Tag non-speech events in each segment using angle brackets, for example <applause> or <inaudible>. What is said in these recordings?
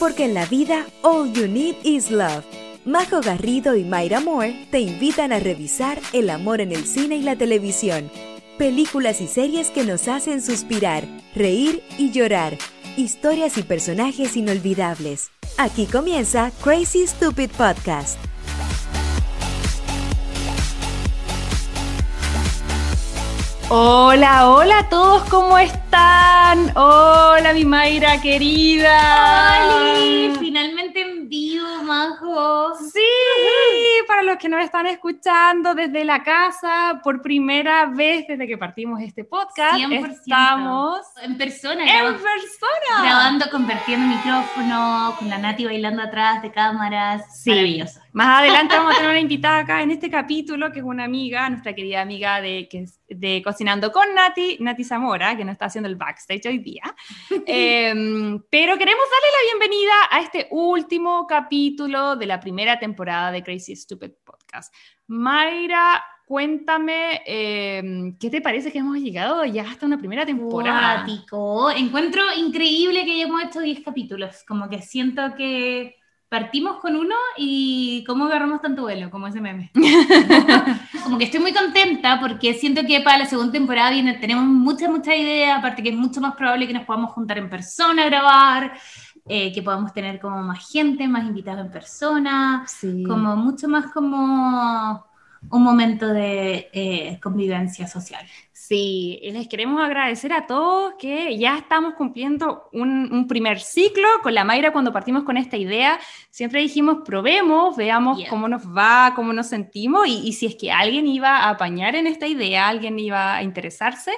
porque en la vida all you need is love. Majo Garrido y Mayra Moore te invitan a revisar el amor en el cine y la televisión. Películas y series que nos hacen suspirar, reír y llorar. Historias y personajes inolvidables. Aquí comienza Crazy Stupid Podcast. Hola, hola a todos, ¿cómo están? Hola, mi Mayra querida. ¡Hola! Finalmente en vivo, Majo. Sí, para los que nos están escuchando desde la casa, por primera vez desde que partimos este podcast, 100%. estamos En persona, en grabando, persona. grabando, convertiendo micrófono, con la Nati bailando atrás de cámaras. Sí. Maravilloso. Más adelante vamos a tener una invitada acá en este capítulo, que es una amiga, nuestra querida amiga de, que es de Cocinando con Nati, Nati Zamora, que nos está haciendo el backstage hoy día. <laughs> Em, pero queremos darle la bienvenida a este último capítulo de la primera temporada de Crazy Stupid Podcast. Mayra, cuéntame, em, ¿qué te parece que hemos llegado ya hasta una primera temporada? Encuentro increíble que hayamos hecho 10 capítulos. Como que siento que partimos con uno y cómo agarramos tanto vuelo, como ese meme. <laughs> como que estoy muy contenta porque siento que para la segunda temporada viene, tenemos muchas, muchas ideas, aparte que es mucho más probable que nos podamos juntar en persona a grabar, eh, que podamos tener como más gente, más invitados en persona, Sí. como mucho más como un momento de eh, convivencia social. Sí, y les queremos agradecer a todos que ya estamos cumpliendo un, un primer ciclo con la Mayra cuando partimos con esta idea. Siempre dijimos, probemos, veamos Yeah. cómo nos va, cómo nos sentimos y, y si es que alguien iba a apañar en esta idea, alguien iba a interesarse.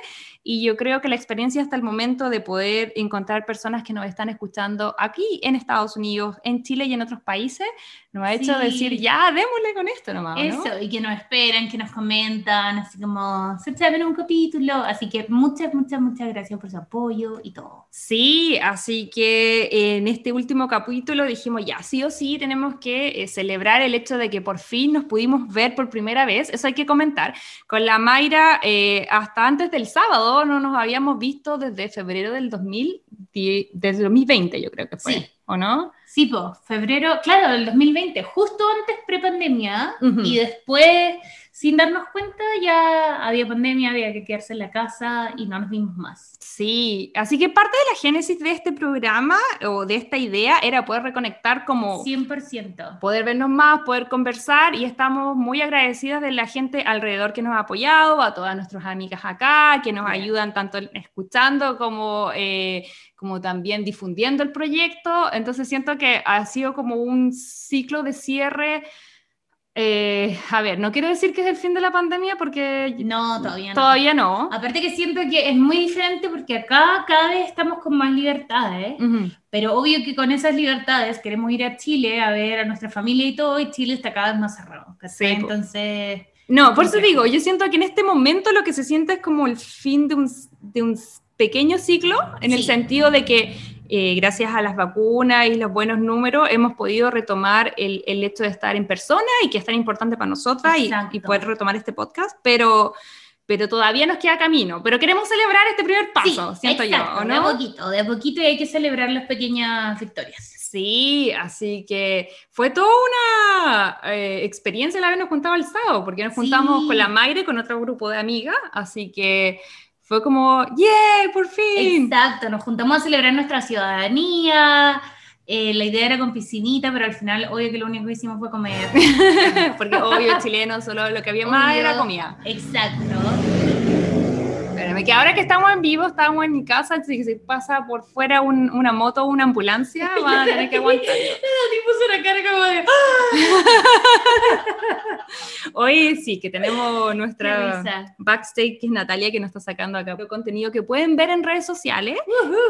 Y yo creo que la experiencia hasta el momento de poder encontrar personas que nos están escuchando aquí en Estados Unidos, en Chile y en otros países, nos ha hecho Sí. decir, ya, démosle con esto nomás. ¿no? Eso, y que nos esperan, que nos comentan, así como, se menos un capítulo. Así que muchas, muchas, muchas gracias por su apoyo y todo. Sí, así que en este último capítulo dijimos, ya, sí o sí, tenemos que eh, celebrar el hecho de que por fin nos pudimos ver por primera vez, eso hay que comentar. Con la Mayra, eh, hasta antes del sábado, no nos habíamos visto desde febrero del 2000, die- desde 2020 yo creo que fue, Sí. ¿o no? Sí, pues, febrero, claro, del 2020, justo antes pre-pandemia, Ujú. y después, sin darnos cuenta, ya había pandemia, había que quedarse en la casa y no nos vimos más. Sí, así que parte de la génesis de este programa o de esta idea era poder reconectar como... 100%. poder vernos más, poder conversar y estamos muy agradecidas de la gente alrededor que nos ha apoyado, a todas nuestras amigas acá, que nos Bien. ayudan tanto escuchando como, eh, como también difundiendo el proyecto. Entonces siento que ha sido como un ciclo de cierre. Eh, a ver, no quiero decir que es el fin de la pandemia porque No, todavía no. todavía no. Aparte que siento que es muy diferente porque acá cada vez estamos con más libertades. Ujú. Pero obvio que con esas libertades queremos ir a Chile a ver a nuestra familia y todo, y Chile está cada vez más cerrado. Sí. Entonces, No, por eso digo, yo siento que en este momento lo que se siente es como el fin de un, de un pequeño ciclo, en el Sí. sentido de que eh, gracias a las vacunas y los buenos números hemos podido retomar el, el hecho de estar en persona y que es tan importante para nosotras y, y poder retomar este podcast, pero, pero todavía nos queda camino. Pero queremos celebrar este primer paso, siento exacto, yo, ¿o de a ¿no? poquito, de a poquito y hay que celebrar las pequeñas victorias. Sí, así que fue toda una eh, experiencia el habernos juntado el sábado, porque nos Sí. juntamos con la Mayra y con otro grupo de amigas, así que fue como, ¡yeah! ¡Por fin! Exacto, nos juntamos a celebrar nuestra ciudadanía. eh, la idea era con piscinita, pero al final, obvio que lo único que hicimos fue comer. <laughs> porque obvio, chileno, solo lo que había más Obvio. era comida. Exacto. Que ahora que estamos en vivo, estamos en mi casa, si pasa por fuera un- una moto o una ambulancia, van a tener que aguantar. <laughs> Puso una cara como de. <laughs> Hoy sí, que tenemos nuestra backstage, que es Natalia, que nos está sacando acá contenido que pueden ver en redes sociales,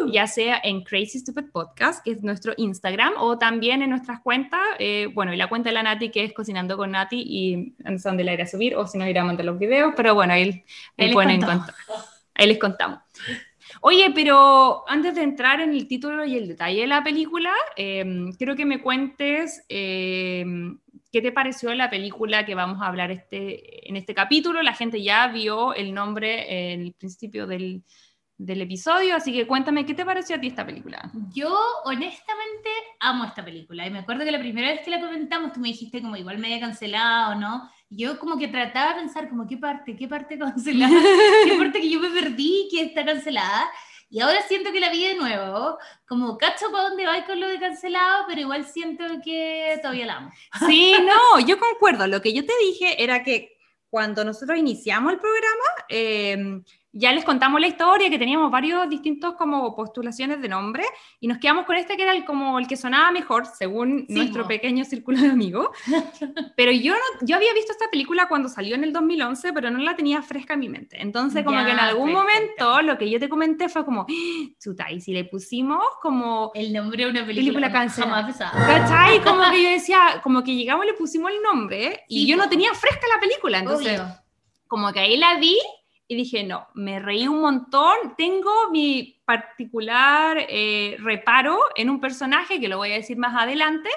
ya sea en Crazy Stupid Podcast, que es nuestro Instagram, o también en nuestras cuentas, eh, bueno, y la cuenta de la Nati, que es Cocinando con Nati, y sé dónde la iré a subir, o si no iré a mandar los videos, pero bueno, ahí, ahí pueden encontrar. <laughs> Les contamos. Oye, pero antes de entrar en el título y el detalle de la película, eh, quiero que me cuentes eh, qué te pareció la película que vamos a hablar este, en este capítulo. La gente ya vio el nombre en el principio del, del episodio, así que cuéntame qué te pareció a ti esta película. Yo, honestamente, amo esta película. Y me acuerdo que la primera vez que la comentamos, tú me dijiste como igual media cancelada o no. Yo como que trataba de pensar como qué parte, qué parte <laughs> cancelada, qué parte que yo me perdí, que está cancelada. Y ahora siento que la vi de nuevo, como cacho para dónde va con lo de cancelado, pero igual siento que todavía la amo. Sí, <laughs> no, yo concuerdo. Lo que yo te dije era que cuando nosotros iniciamos el programa, eh, ya les contamos la historia, que teníamos varios distintos como postulaciones de nombre, y nos quedamos con este que era el, como el que sonaba mejor, según Sí, nuestro po. pequeño círculo de amigos. <laughs> pero yo, no, yo había visto esta película cuando salió en el 2011, pero no la tenía fresca en mi mente. Entonces, como Ya, que en algún perfecto. momento lo que yo te comenté fue como, "Ah, chuta, y si le pusimos como... El nombre de una película, Película cancelada. ¿Cachai? Como que yo <laughs> decía, como que llegamos y le pusimos el nombre y Sí, yo no tenía fresca la película, entonces Obvio. como que ahí la vi y dije, no, me reí un montón, tengo mi particular eh, reparo en un personaje que lo voy a decir más adelante,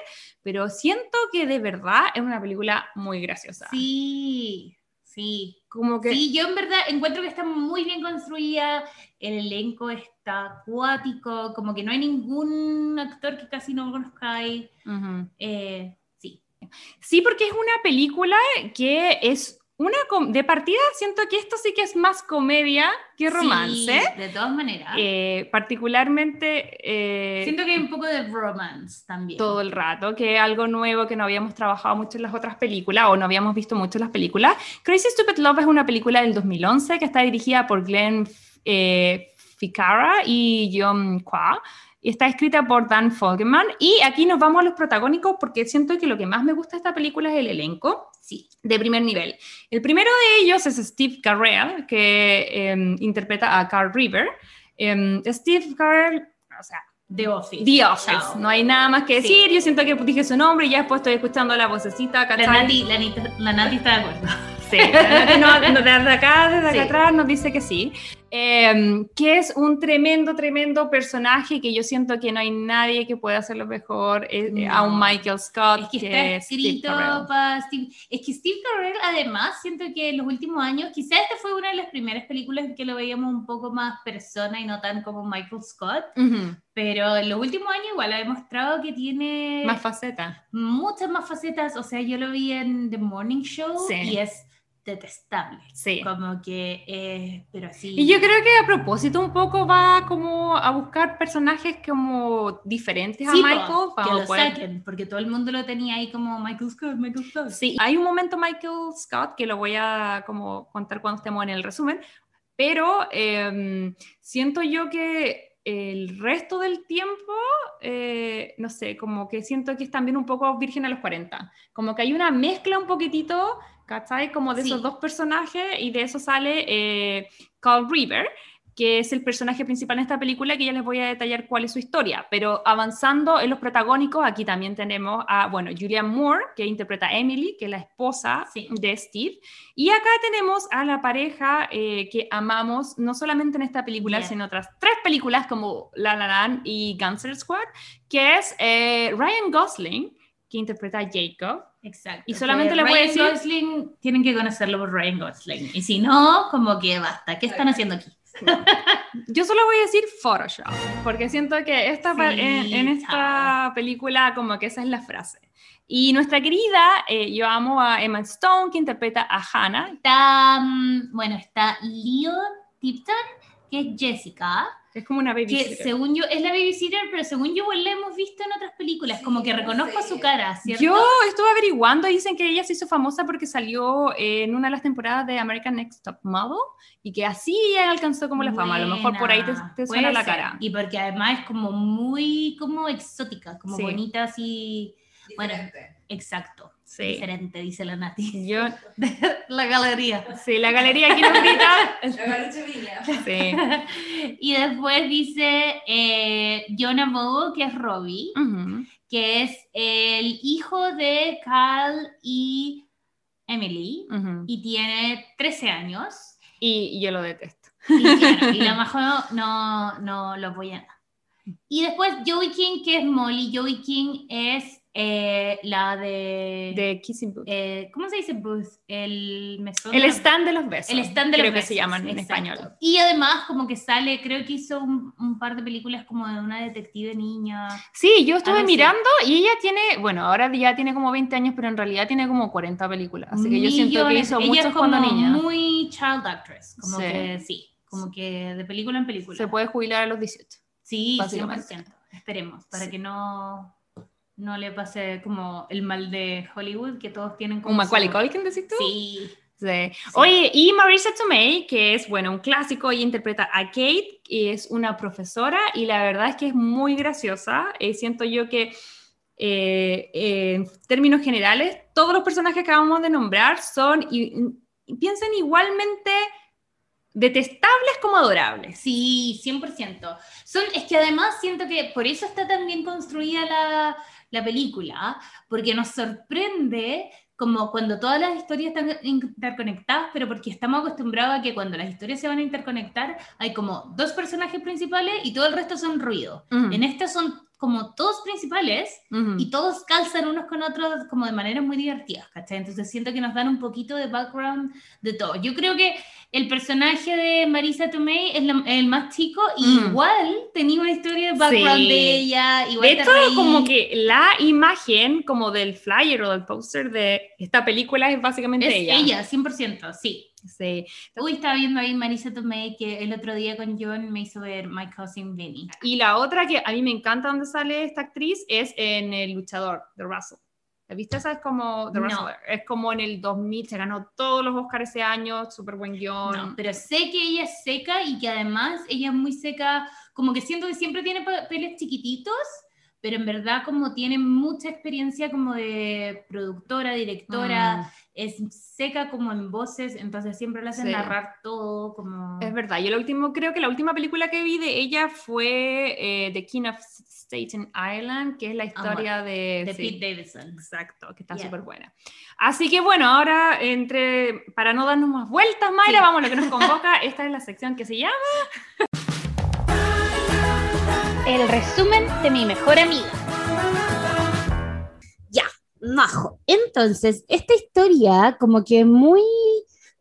pero siento que de verdad es una película muy graciosa. Sí, sí. Como que... Sí, yo en verdad encuentro que está muy bien construida, el elenco está acuático, como que no hay ningún actor que casi no conozcáis. Ujú. Eh, sí, Sí, porque es una película que es una... De partida siento que esto sí que es más comedia que romance. Sí, de todas maneras. Eh, particularmente eh, Siento que hay un poco de romance también. todo el rato, que es algo nuevo que no habíamos trabajado mucho en las otras películas o no habíamos visto mucho en las películas. Crazy Stupid Love es una película del 2011 que está dirigida por Glenn eh, Ficarra y John Kwa. Y está escrita por Dan Fogelman. Y aquí nos vamos a los protagónicos porque siento que lo que más me gusta de esta película es el elenco Sí, de primer nivel. El primero de ellos es Steve Carell, que eh, interpreta a Carl River. Em, Steve Carell, o sea, The Office. The Office, no hay nada más que Sí. decir. Yo siento que dije su nombre y ya después estoy escuchando la vocecita. La ¿cachai? Nati, la, Nati- la Nati está de acuerdo. Sí, la Nati no- desde acá, desde acá Sí. atrás nos dice que sí. Em, que es un tremendo, tremendo personaje que yo siento que no hay nadie que pueda hacerlo mejor eh, eh, a un No. Michael Scott. Es que que está es Steve escrito Carell. para Steve. Es que Steve Carell, además, siento que en los últimos años, quizás esta fue una de las primeras películas en que lo veíamos un poco más persona y no tan como Michael Scott, Ujú, pero en los últimos años igual ha demostrado que tiene Más faceta. muchas más facetas. O sea, yo lo vi en The Morning Show Sí. y es detestable. Sí. Como que, eh, pero sí. Y yo creo que a propósito un poco va como a buscar personajes como diferentes Sí, a Michael. que para lo poder- saquen, porque todo el mundo lo tenía ahí como Michael Scott, Michael Scott. Sí, hay un momento Michael Scott que lo voy a como contar cuando estemos en el resumen, pero em, siento yo que el resto del tiempo, eh, no sé, como que siento que es también un poco virgen a los 40, como que hay una mezcla un poquitito, ¿cachai? Como de esos Sí. dos personajes y de eso sale eh, Carl River que es el personaje principal en esta película, que ya les voy a detallar cuál es su historia. Pero avanzando en los protagónicos, aquí también tenemos a, bueno, Julianne Moore, que interpreta a Emily, que es la esposa Sí. de Steve. Y acá tenemos a la pareja eh, que amamos, no solamente en esta película, sino en otras tres películas como La La Land y Gangster Squad, que es eh, Ryan Gosling, que interpreta a Jacob. Exacto. Y solamente le Ryan decir- Gosling, tienen que conocerlo por Ryan Gosling. Y si no, como que basta. ¿Qué están haciendo aquí? Yo solo voy a decir Photoshop, porque siento que esta, Sí, en, en esta chao. película como que esa es la frase. Y nuestra querida, eh, yo amo a Emma Stone, que interpreta a Hannah. Está, mm, bueno, está Leo Tipton, que es Jessica, es como una que babysitter. según yo es la babysitter, pero según yo la hemos visto en otras películas, como que reconozco su cara, ¿cierto? Yo estuve averiguando y dicen que ella se hizo famosa porque salió en una de las temporadas de American Next Top Model y que así ella alcanzó como la fama. A lo mejor por ahí te, suena la cara. Y porque además es como muy como exótica, como Sí. bonita así, bueno, exacto, Sí. diferente, dice la Nati. Yo, <laughs> la galería. sí, la galería aquí nos grita. <laughs> La. Sí. y después dice eh, Jonah Bow, que es Robbie, Ujú. que es el hijo de Cal y Emily, Ujú. y tiene 13 años. Y, y yo lo detesto. Y, claro, y <laughs> la Majo no, no lo apoya nada. Y después Joey King, que es Molly. Joey King es eh, la de... De Kissing Booth. eh, ¿Cómo se dice booth? El el stand de los besos. El stand de creo los que besos, se llaman en exacto. español. Y además como que sale, creo que hizo un, un par de películas como de una detective niña. Sí, yo estuve así. mirando y ella tiene, bueno, ahora ya tiene como 20 años, pero en realidad tiene como 40 películas. Así que yo siento que hizo como cuando niña. muy child actress, como Sí. que sí, como que de película en película. Se puede jubilar a los 18. Sí, básicamente. 100%. Esperemos, para Sí. que no, no le pase como el mal de Hollywood, que todos tienen como... ¿Un Macaulay Culkin, decís tú? Sí. Sí. Oye, y Marisa Tomei, que es, bueno, un clásico, ella interpreta a Kate, y es una profesora, y la verdad es que es muy graciosa. Eh, siento yo que, eh, eh, en términos generales, todos los personajes que acabamos de nombrar son, y, y piensan igualmente detestables como adorables. Sí, 100%. Son, es que además siento que por eso está tan bien construida la, la película, porque nos sorprende como cuando todas las historias están interconectadas, pero porque estamos acostumbrados a que cuando las historias se van a interconectar hay como dos personajes principales y todo el resto son ruido. Ujú. En este son como todos principales Ujú. y todos calzan unos con otros como de maneras muy divertidas, ¿cachai? Entonces siento que nos dan un poquito de background de todo. Yo creo que el personaje de Marisa Tomei es la- el más chico y Mm. igual tenía una historia de background Sí. de ella. Igual De hecho, como que la imagen como del flyer o del póster de esta película es básicamente es ella. ella. 100%, sí. Sí. Uy, estaba viendo ahí Marisa Tomei que el otro día con John me hizo ver My Cousin Vinny. Y la otra que a mí me encanta donde sale esta actriz es en El Luchador, de Russell. ¿La viste? Esa es como The No. Es como en el 2000, se ganó todos los Oscars ese año, súper buen guion. No, pero sé que ella es seca y que además ella es muy seca, como que siento que siempre tiene papeles chiquititos, pero en verdad como tiene mucha experiencia como de productora, directora, Mm, es seca como en voces, entonces siempre le hacen Sí. narrar todo como... es verdad. Yo lo último, creo que la última película que vi de ella fue eh, The King of Staten Island, que es la historia de, de sí, Pete Davidson. Exacto, que está Yeah. súper buena. Así que bueno, ahora entre, para no darnos más vueltas, Mayra, Sí. vamos a lo que nos <laughs> convoca. Esta es la sección que se llama El resumen de mi mejor amiga. Majo. Entonces, esta historia como que muy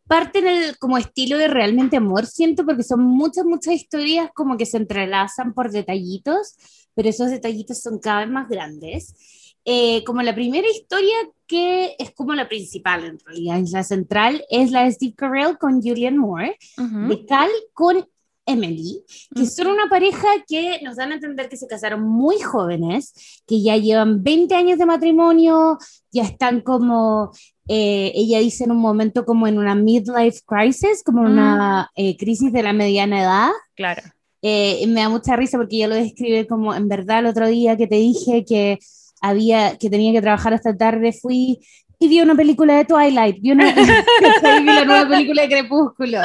parte en el como estilo de realmente amor, siento, porque son muchas, muchas historias como que se entrelazan por detallitos, pero esos detallitos son cada vez más grandes. Eh, como la primera historia que es como la principal en realidad, es la central, es la de Steve Carell con Julianne Moore, de Cal con Emily, que son una pareja que nos dan a entender que se casaron muy jóvenes, que ya llevan 20 años de matrimonio, ya están como, eh, ella dice en un momento como en una midlife crisis, como una eh, crisis de la mediana edad. Claro. Eh, me da mucha risa porque ella lo describe como, en verdad, el otro día que te dije que había, que tenía que trabajar hasta tarde, fui y vi una película de Twilight, vi, una, <laughs> vi la nueva película de Crepúsculo.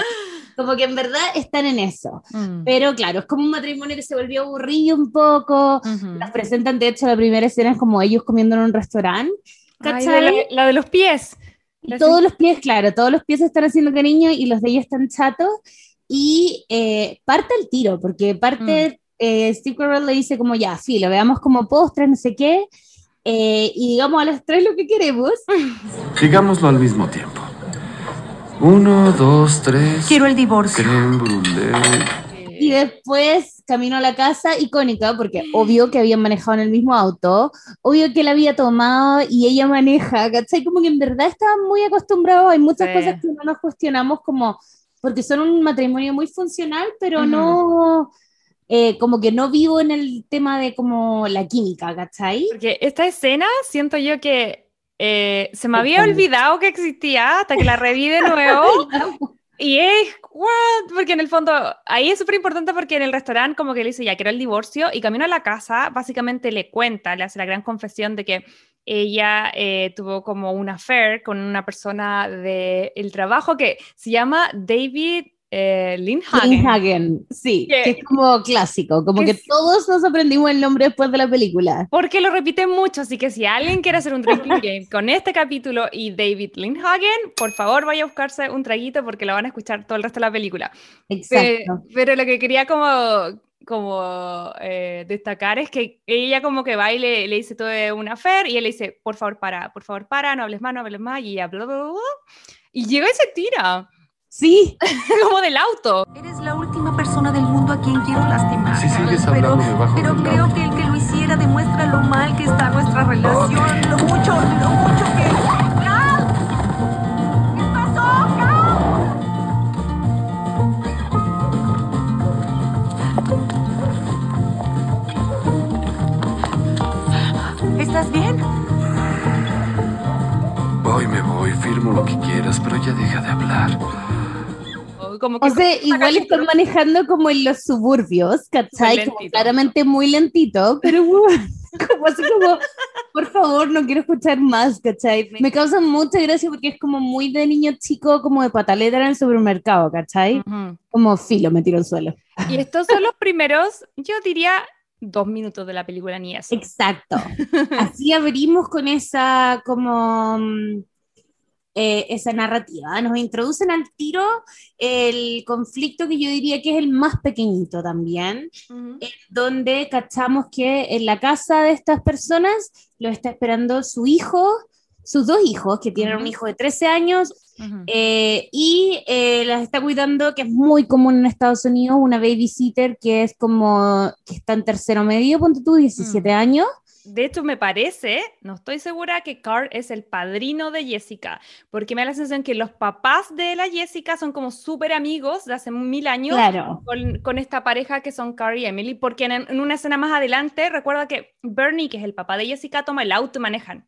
Como que en verdad están en eso. Mm. Pero claro, es como un matrimonio que se volvió aburrido un poco. Ujú. Nos presentan, de hecho, la primera escena es como ellos comiendo en un restaurante. Ay, de la, la de los pies. Y todos los pies, claro, todos los pies están haciendo cariño y los de ella están chatos. Y eh, parte el tiro, porque parte, eh, Steve Carell le dice como ya, sí, lo veamos como postre, no sé qué. eh, y digamos a las tres lo que queremos. Digámoslo al mismo tiempo. Uno, dos, tres. Quiero el divorcio. Creme brûlée. Y después camino a la casa, icónica, porque obvio que habían manejado en el mismo auto, obvio que él había tomado y ella maneja, ¿cachai? Como que en verdad estaban muy acostumbrados, hay muchas Sí. cosas que no nos cuestionamos como, porque son un matrimonio muy funcional, pero no, eh, como que no vivo en el tema de como la química, ¿cachai? Porque esta escena siento yo que eh, se me había olvidado que existía hasta que la reví de <laughs> nuevo. Y es, what? Porque en el fondo, ahí es súper importante porque en el restaurante como que le dice, ya quiero el divorcio, y camino a la casa, básicamente le cuenta, le hace la gran confesión de que ella eh, tuvo como una affair con una persona del el trabajo que se llama David eh, Lindhagen. Lindhagen, sí, Que- que es como clásico, como que todos nos aprendimos el nombre después de la película. Porque lo repite mucho, así que si alguien quiere hacer un drinking <laughs> game con este capítulo y David Lindhagen, por favor vaya a buscarse un traguito porque lo van a escuchar todo el resto de la película. Pe- Exacto. Pero lo que quería como como eh, destacar es que ella como que va y le, le dice todo de una fer y él le dice, por favor, para, por favor, para, no hables más, no hables más, y ella bla, bla, bla, y llega y se tira, Sí, <laughs> como del auto. Eres la última persona del mundo a quien quiero lastimar. Si sigues pero, hablando debajo pero del creo auto. que el que lo hiciera demuestra lo mal que está nuestra relación, lo mucho, lo mucho que. ¡Cal! ¿Qué pasó, Cal? ¿Estás bien? Hoy me voy, firmo lo que quieras, pero ya deja de hablar. Como que o sea, igual están manejando como en los suburbios, ¿cachai? Muy Como claramente muy lentito, pero <laughs> como así como, por favor, no quiero escuchar más, ¿cachai? Me causa mucha gracia porque es como muy de niño chico, como de pataleta en el supermercado, ¿cachai? Ujú. Como filo, me tiro al suelo. Y estos son los primeros, yo diría, dos minutos de la película, ni eso. Exacto. <laughs> Así abrimos con esa como mm, eh, esa narrativa. Nos introducen al tiro el conflicto que yo diría que es el más pequeñito también, Ujú. donde cachamos que en la casa de estas personas lo está esperando su hijo, sus dos hijos, que tienen un hijo de 13 años eh, y eh, las está cuidando, que es muy común en Estados Unidos, una babysitter que es como, que está en tercero medio, ponte tú, 17 años. De hecho, me parece, no estoy segura que Carl es el padrino de Jessica, porque me da la sensación que los papás de la Jessica son como súper amigos de hace mil años Claro. con, con esta pareja que son Carl y Emily, porque en, en una escena más adelante recuerda que Bernie, que es el papá de Jessica, toma el auto y manejan.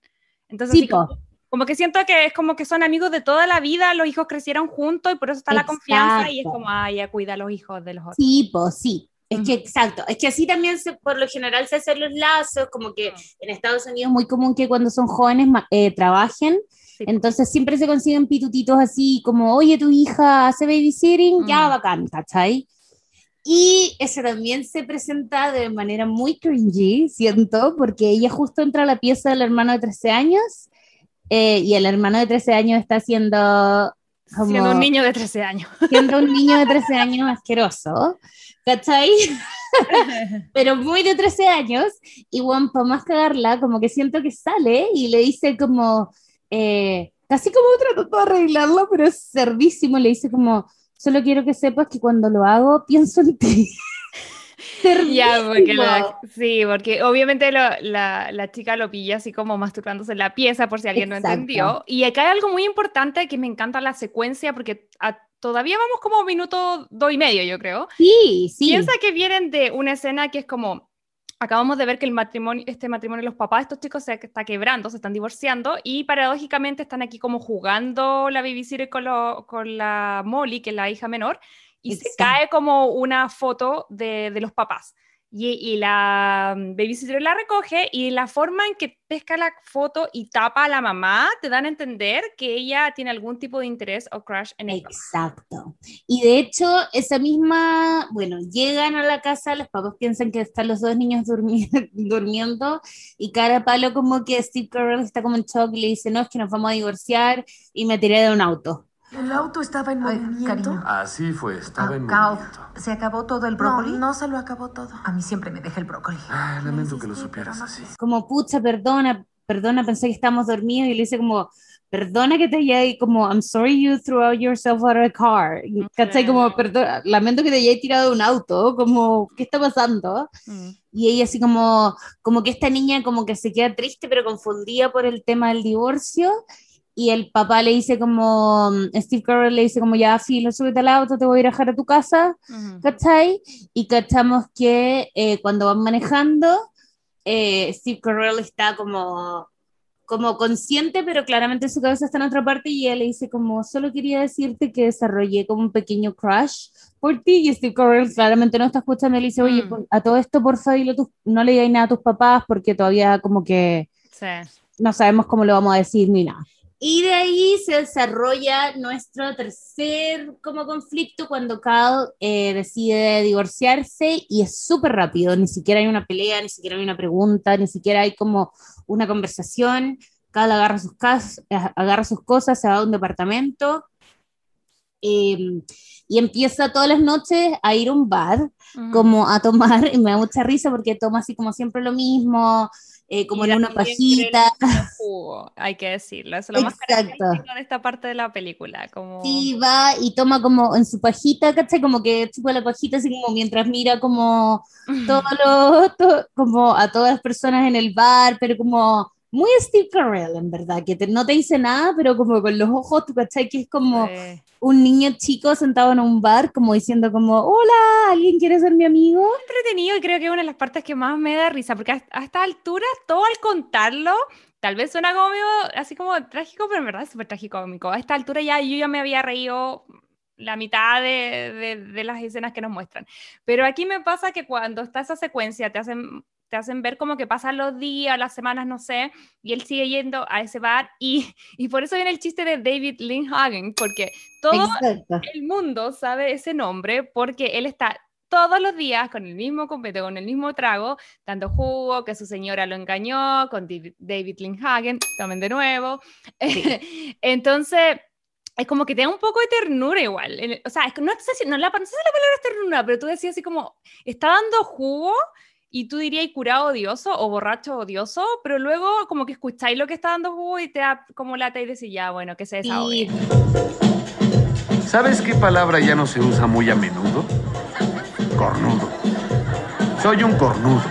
Entonces, Sí, como, como que siento que es como que son amigos de toda la vida, los hijos crecieron juntos y por eso está la confianza y es Exacto. como, ah, ya cuida a los hijos de los otros. Sí, pues sí. Es Ujú. que exacto, es que así también se, por lo general se hacen los lazos, como que en Estados Unidos es muy común que cuando son jóvenes eh, trabajen, Sí. entonces siempre se consiguen pitutitos así como, oye, tu hija hace babysitting, ya Mm. bacán, ¿cachai? Y eso también se presenta de manera muy cringy, siento, porque ella justo entra a la pieza del hermano de 13 años eh, y el hermano de 13 años está haciendo como Siendo un niño de 13 años. <laughs> siendo un niño de 13 años asqueroso, ¿cachai? <laughs> Pero muy de 13 años, y Juan, para más cagarla, como que siento que sale y le dice como, eh, casi como tratando de arreglarlo, pero es cerdísimo, le dice como, solo quiero que sepas que cuando lo hago pienso en ti. <laughs> Ya, porque la- Cerdísimo. sí, porque obviamente lo- la, la chica lo pilla así como masturbándose en la pieza, por si alguien no entendió. Y acá hay algo muy importante que me encanta la secuencia, porque a- todavía vamos como minuto dos y medio, yo creo. Sí, sí. Piensa que vienen de una escena que es como, acabamos de ver que el matrimonio, este matrimonio, los papás de estos chicos se está quebrando, se están divorciando, y paradójicamente están aquí como jugando la babysitter con, lo- con la Molly, que es la hija menor, y se cae como una foto de, de los papás. Y, y la babysitter la recoge y la forma en que pesca la foto y tapa a la mamá te dan a entender que ella tiene algún tipo de interés o crush en el papá. Exacto. Y de hecho, esa misma, bueno, llegan a la casa, los papás piensan que están los dos niños durmi- <laughs> durmiendo y cara palo como que Steve Carell está como en shock y le dice, no, es que nos vamos a divorciar y me tiré de un auto. El auto estaba en Ay, movimiento. cariño. Así fue, estaba Ah, en Cao. movimiento. ¿Se acabó todo el No, brócoli? no se lo acabó todo. A mí siempre me deja el brócoli. Ay, lamento que lo supieras no así. Como, pucha, perdona, perdona, pensé que estábamos dormidos y le dice como, perdona que te haya como, I'm sorry you threw out yourself out of the car. Y, ¿Cachai? Como, perdona, lamento que te haya tirado de un auto, como, ¿qué está pasando? Mm. Y ella así como, como que esta niña como que se queda triste pero confundida por el tema del divorcio y el papá le dice como, Steve Carell le dice como ya, filo, súbete al auto, te voy a ir a dejar a tu casa, Ujú. ¿cachai? Y cachamos que eh, cuando van manejando, eh, Steve Carell está como, como consciente, pero claramente su cabeza está en otra parte y ella le dice como, solo quería decirte que desarrollé como un pequeño crush por ti y Steve Carell claramente no está escuchando y le dice, oye, Mm. a todo esto a tus- no le digas nada a tus papás porque todavía como que Sí. no sabemos cómo lo vamos a decir ni nada. Y de ahí se desarrolla nuestro tercer como conflicto cuando Cal eh, decide divorciarse y es súper rápido, ni siquiera hay una pelea, ni siquiera hay una pregunta, ni siquiera hay como una conversación. Cal agarra sus, cas- eh, agarra sus cosas, se va a un departamento eh, y empieza todas las noches a ir a un bar, Ujú. como a tomar, <laughs> y me da mucha risa porque toma así como siempre lo mismo, eh, como en una <laughs> pajita. jugo, hay que decirlo. Eso es lo más Exacto. característico de esta parte de la película. Como... Sí, va y toma como en su pajita, ¿cachai? Como que chupa la pajita así como mientras mira como <laughs> todo lo, to- como a todas las personas en el bar, pero como muy Steve Carell, en verdad, que te- no te dice nada, pero como con los ojos, ¿tú cachai? Que es como Sí. un niño chico sentado en un bar, como diciendo como, hola, ¿alguien quiere ser mi amigo? entretenido y creo que es una de las partes que más me da risa, porque a, a esta altura, todo al contarlo, tal vez suena como así como trágico, pero en verdad es súper tragicómico. A esta altura ya yo ya me había reído la mitad de, de- de las escenas que nos muestran. Pero aquí me pasa que cuando está esa secuencia, te hacen, te hacen ver como que pasan los días, las semanas, no sé, y él sigue yendo a ese bar y, <laughs> y por eso viene el chiste de David Lindhagen, porque todo Exacto. el mundo sabe ese nombre porque él está todos los días con el mismo copete, con el mismo trago, dando jugo, que su señora lo engañó, con David, Lindhagen, también de nuevo. <laughs> Entonces, es como que te da un poco de ternura igual. O sea, es no sé si, no, la, no sé si la palabra es ternura, pero tú decías así como, está dando jugo y tú dirías curado odioso o borracho odioso, pero luego como que escucháis lo que está dando jugo y te da como lata y decís, ya, bueno, que se desahogue. Sí, ¿Sabes qué palabra ya no se usa muy a menudo? Cornudo. Soy un cornudo.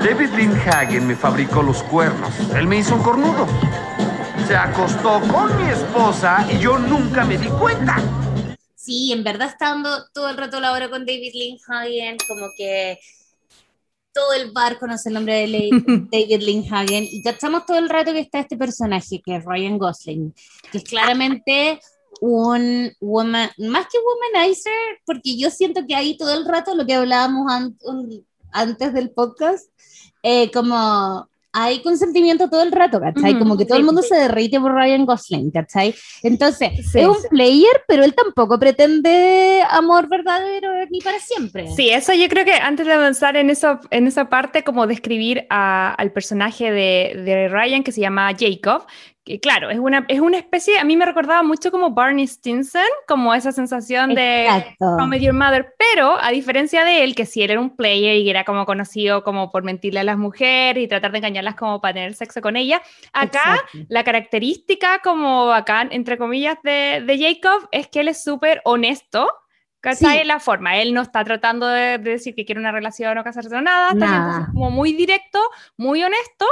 David Lindhagen me fabricó los cuernos. Él me hizo un cornudo. Se acostó con mi esposa y yo nunca me di cuenta. Sí, en verdad está dando todo el rato la hora con David Lindhagen, como que todo el bar conoce el nombre de David Lindhagen <laughs> y cachamos todo el rato que está este personaje que es Ryan Gosling, que es claramente un woman, más que womanizer, porque yo siento que ahí todo el rato lo que hablábamos an- antes del podcast, eh, como hay consentimiento todo el rato, ¿cachai? Ujú, como que todo el mundo sí. se derrite por Ryan Gosling, ¿cachai? Entonces, Sí. es un player, pero él tampoco pretende amor verdadero ni para siempre. Sí, eso yo creo que antes de avanzar en, eso, en esa parte, como describir a- al personaje de, de Ryan que se llama Jacob, que claro, es una, es una especie, a mí me recordaba mucho como Barney Stinson, como esa sensación de Exacto. Met Your Mother, pero a diferencia de él, que sí él era un player y era como conocido como por mentirle a las mujeres y tratar de engañarlas como para tener sexo con ella, acá Exacto. la característica como acá, entre comillas, de, de Jacob es que él es súper honesto. ¿Cachai? Sí. En la forma. Él no está tratando de, de decir que quiere una relación o casarse o nada. Está Nada. como muy directo, muy honesto.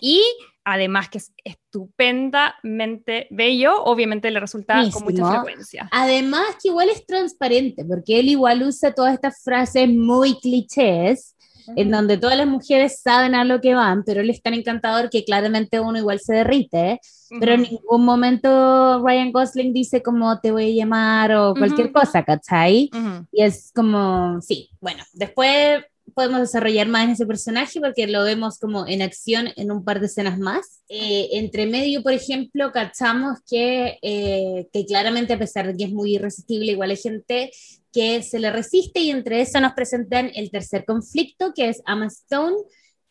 Y además que es estupendamente bello, obviamente le resulta con mucha frecuencia. Además que igual es transparente, porque él igual usa todas estas frases muy clichés, en donde todas las mujeres saben a lo que van, pero él es tan encantador que claramente uno igual se derrite, pero en ningún momento Ryan Gosling dice como te voy a llamar o cualquier Ujú. cosa, ¿cachai? Y es como, sí, bueno, después podemos desarrollar más en ese personaje porque lo vemos como en acción en un par de escenas más. Eh, entre medio, por ejemplo, cachamos que, eh, que claramente a pesar de que es muy irresistible, igual hay gente que se le resiste y entre eso nos presentan el tercer conflicto que es Emma Stone,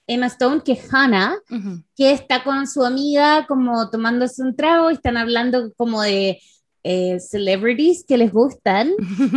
Emma Stone que es Hannah, Ujú. que está con su amiga como tomándose un trago y están hablando como de eh, celebrities que les gustan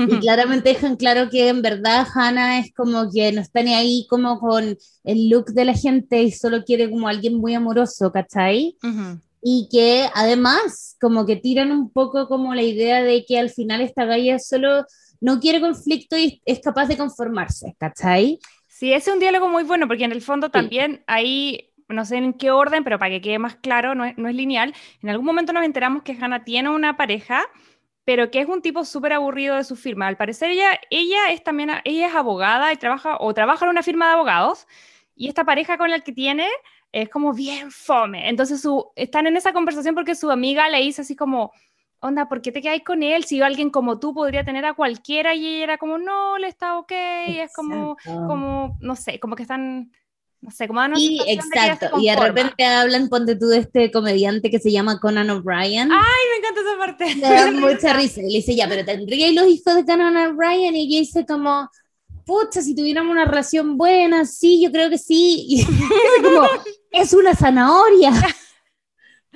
y <laughs> claramente dejan claro que en verdad Hannah es como que no está ni ahí como con el look de la gente y solo quiere como alguien muy amoroso, ¿cachai? Ujú. Y que además como que tiran un poco como la idea de que al final esta galla solo no quiere conflicto y es capaz de conformarse, ¿cachai? Sí, ese es un diálogo muy bueno porque en el fondo también ahí, no sé en qué orden, pero para que quede más claro, no es, no es lineal, en algún momento nos enteramos que Hannah tiene una pareja, pero que es un tipo súper aburrido de su firma. Al parecer ella, ella es también, ella es abogada y trabaja, o trabaja en una firma de abogados, y esta pareja con la que tiene es como bien fome. Entonces su, están en esa conversación porque su amiga le dice así como, onda, ¿por qué te quedáis con él? Si alguien como tú podría tener a cualquiera y ella era como, no, le está ok, es como, Exacto. como, no sé, como que están, no sé, como Y sensación de exacto, y de repente hablan, ponte tú de este comediante que se llama Conan O'Brien. Ay, me encanta esa parte. Le da <laughs> mucha risa. Y le dice, ya, pero tendría los hijos de Conan O'Brien. Y ella dice como, pucha, si tuviéramos una relación buena, sí, yo creo que sí. Y <laughs> dice como, es una zanahoria. <laughs>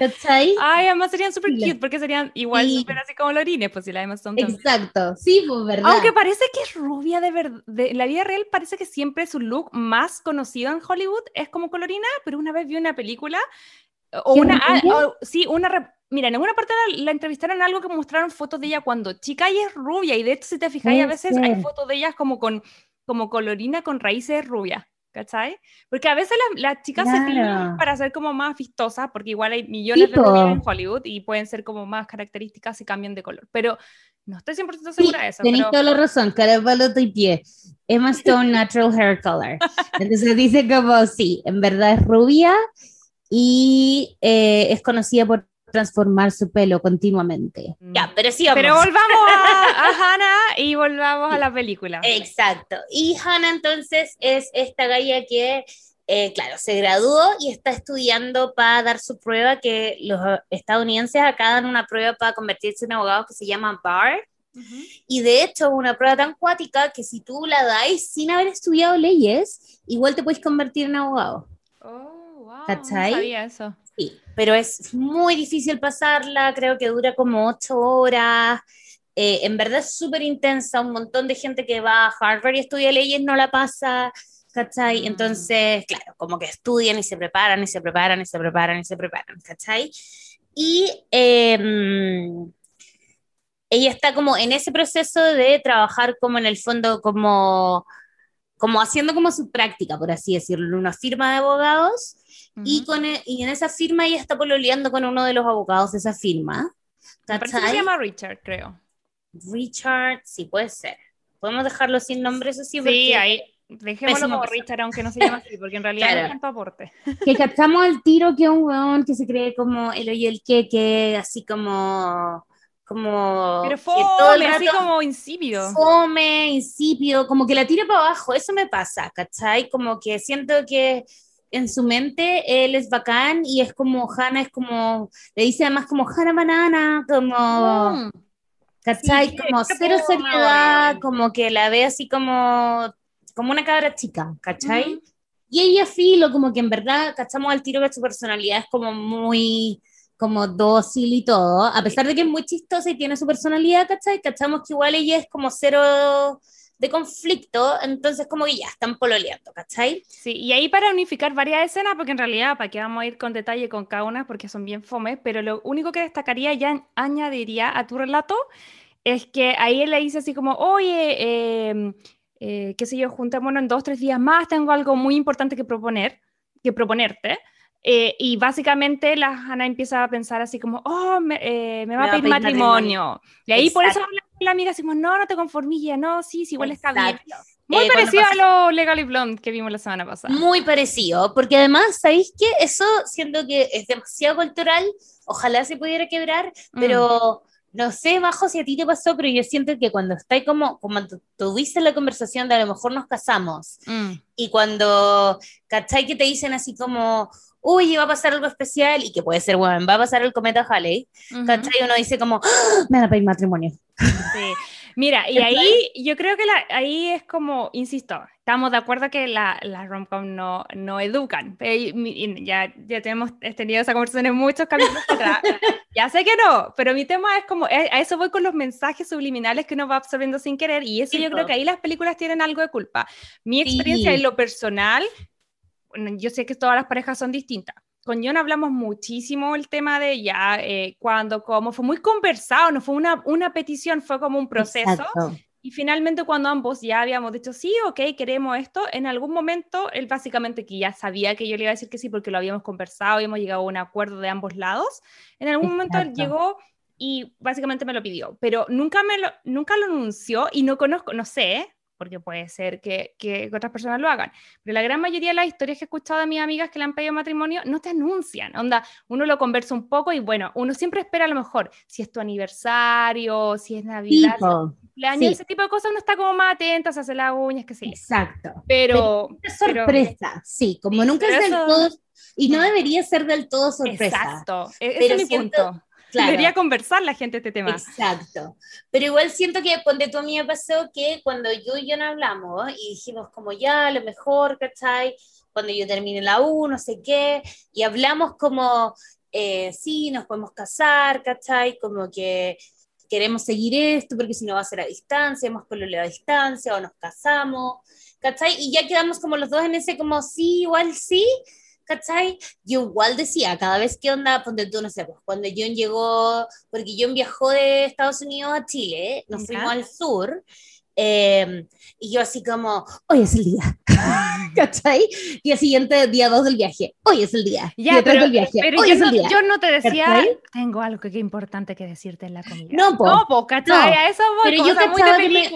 ¿Cachai? Ay, además serían súper cute porque serían igual Sí. súper así como Lorines, pues si la Stone también. Exacto, sí, pues verdad. Aunque parece que es rubia de verdad. La vida real parece que siempre su look más conocido en Hollywood es como colorina, pero una vez vi una película o ¿Que una. ah, rubia? o- sí, una. Mira, en alguna parte la, la entrevistaron en algo que mostraron fotos de ella cuando chica y es rubia. Y de hecho, si te fijáis, a veces hay fotos de ellas como con como colorina con raíces rubias. ¿Cachai? Porque a veces las, las chicas se tiñen Claro. para ser como más vistosas, porque igual hay millones de po. rubias en Hollywood y pueden ser como más características si cambian de color. Pero no estoy 100% Sí, segura de eso. tenéis pero- toda la razón, cara palo y pie. Emma Stone <laughs> Natural Hair Color. Entonces dice como, sí, en verdad es rubia y eh, es conocida por transformar su pelo continuamente. Mm. Ya, pero sí vamos. Pero volvamos a, <laughs> a Hannah y volvamos a la película. Exacto. Y Hannah entonces es esta galla que, eh, claro, se graduó y está estudiando para dar su prueba, que los estadounidenses acá dan una prueba para convertirse en abogados que se llama BAR. Y de hecho, es una prueba tan cuática que si tú la dais sin haber estudiado leyes, igual te puedes convertir en abogado. Oh, wow, ¿Cachai? No sabía eso. Sí, pero es muy difícil pasarla, creo que dura como ocho horas. eh, en verdad es súper intensa, un montón de gente que va a Harvard y estudia leyes no la pasa, ¿cachai? Mm. Entonces, claro, como que estudian y se preparan y se preparan y se preparan y se preparan, ¿cachai? Y em, ella está como en ese proceso de trabajar como en el fondo, como, como haciendo como su práctica, por así decirlo, en una firma de abogados. Y, Ujú. con e- y en esa firma ella está pololeando con uno de los abogados de esa firma. Me parece que se llama Richard, creo. Richard, sí, puede ser. Podemos dejarlo sin nombre, eso sí, Sí, porque ahí. Dejémoslo como. Richard, aunque no se llama así, porque en realidad Claro. no es tanto aporte. <laughs> que cachamos al tiro que es un weón que se cree como el oye el que, que así como, como Pero que todo el fome, así rato como insípido. fome, insípido, como que la tira para abajo, eso me pasa, ¿cachai? Como que siento que en su mente él es bacán y es como Hannah, es como, le dice además como Hannah Banana, como... Mm. ¿Cachai? Sí, como cero fome, seriedad, como que la ve así como, como una cabra chica, ¿cachai? Ujú. Y ella filo, como que en verdad cachamos al tiro que su personalidad es como muy como dócil y todo, a pesar de que es muy chistosa y tiene su personalidad, ¿cachai? Cachamos que igual ella es como cero de conflicto, entonces como que ya están pololeando, ¿cachai? Sí, y ahí para unificar varias escenas, porque en realidad, para que vamos a ir con detalle con cada una, porque son bien fomes, pero lo único que destacaría y añ- añadiría a tu relato es que ahí él le dice así como, oye, eh, eh, qué sé yo, juntémonos en dos, tres días más, tengo algo muy importante que proponer, que proponerte. Eh, y básicamente la Hannah empieza a pensar así como, oh, me, eh, me va a pedir matrimonio. Y ahí por eso Exacto. habla con la amiga como, no, no te conformilla, no, sí, sí, igual está bien. Exacto. Muy Eh, parecido a lo Legally Blonde que vimos la semana pasada. Muy parecido, porque además, ¿sabéis qué? Eso siento que es demasiado cultural, ojalá se pudiera quebrar, Mm. pero no sé, Bajo, si a ti te pasó, pero yo siento que cuando estáis como, como tu- tuviste la conversación de a lo mejor nos casamos, Mm. y cuando, ¿cachai? Que te dicen así como, uy, va a pasar algo especial, y que puede ser, bueno, va a pasar el cometa Halley, Ujú. ¿cachai? Uno dice como, "Ah, me van a pedir matrimonio. <laughs> Sí. Mira, y ahí yo creo que la, ahí es como, insisto, estamos de acuerdo que la- las rom-com no, no educan. Eh, ya, ya tenemos tenido esa conversación en muchos capítulos atrás. <laughs> Ya sé que no, pero mi tema es como, eh, a eso voy con los mensajes subliminales que uno va absorbiendo sin querer, y eso Sí, yo creo que ahí las películas tienen algo de culpa. Mi Sí. experiencia en lo personal, yo sé que todas las parejas son distintas. Con John hablamos muchísimo el tema de ya, eh, cuándo, cómo, fue muy conversado, no fue una, una petición, fue como un proceso. Exacto. Y finalmente cuando ambos ya habíamos dicho, sí, ok, queremos esto, en algún momento él básicamente que ya sabía que yo le iba a decir que sí porque lo habíamos conversado, habíamos llegado a un acuerdo de ambos lados, en algún momento él llegó y básicamente me lo pidió, pero nunca, me lo, nunca lo anunció y no conozco, no sé, porque puede ser que, que otras personas lo hagan, pero la gran mayoría de las historias que he escuchado de mis amigas que le han pedido matrimonio no te anuncian, onda, uno lo conversa un poco y bueno, uno siempre espera a lo mejor si es tu aniversario, si es Navidad, Tipo, cumpleaños, Sí. ese tipo de cosas uno está como más atenta, se hace las uñas, que sí. exacto. Pero, pero- sorpresa, sí, como Sí, nunca pero es del todo, y no debería ser del todo sorpresa. exacto, e- ese Pero es mi siento- punto. Claro. Debería conversar la gente este tema. Exacto. Pero igual siento que ponte tú a mí me pasó que cuando yo y yo no hablamos y dijimos como ya, lo mejor, ¿cachai? Cuando yo termine la U, no sé qué, y hablamos como eh, sí, nos podemos casar, ¿cachai? Como que queremos seguir esto, porque si no va a ser a distancia, hemos pololeado a distancia, o nos casamos, ¿cachai? Y ya quedamos como los dos en ese como sí, igual sí, ¿cachai? Yo igual decía, cada vez que onda, ponte tú, no sé, pues cuando John llegó, porque John viajó de Estados Unidos a Chile, nos fuimos al sur, eh, y yo así como, hoy es el día, <laughs> ¿cachai? El siguiente día dos del viaje, hoy es el día, Ya, día pero, del viaje, pero hoy yo, es el no, día. yo no te decía, ¿Cachai? tengo algo que, que importante que decirte en la comida. No, po. No, po, ¿cachai? No. A eso voy, Pero como yo muy de que me-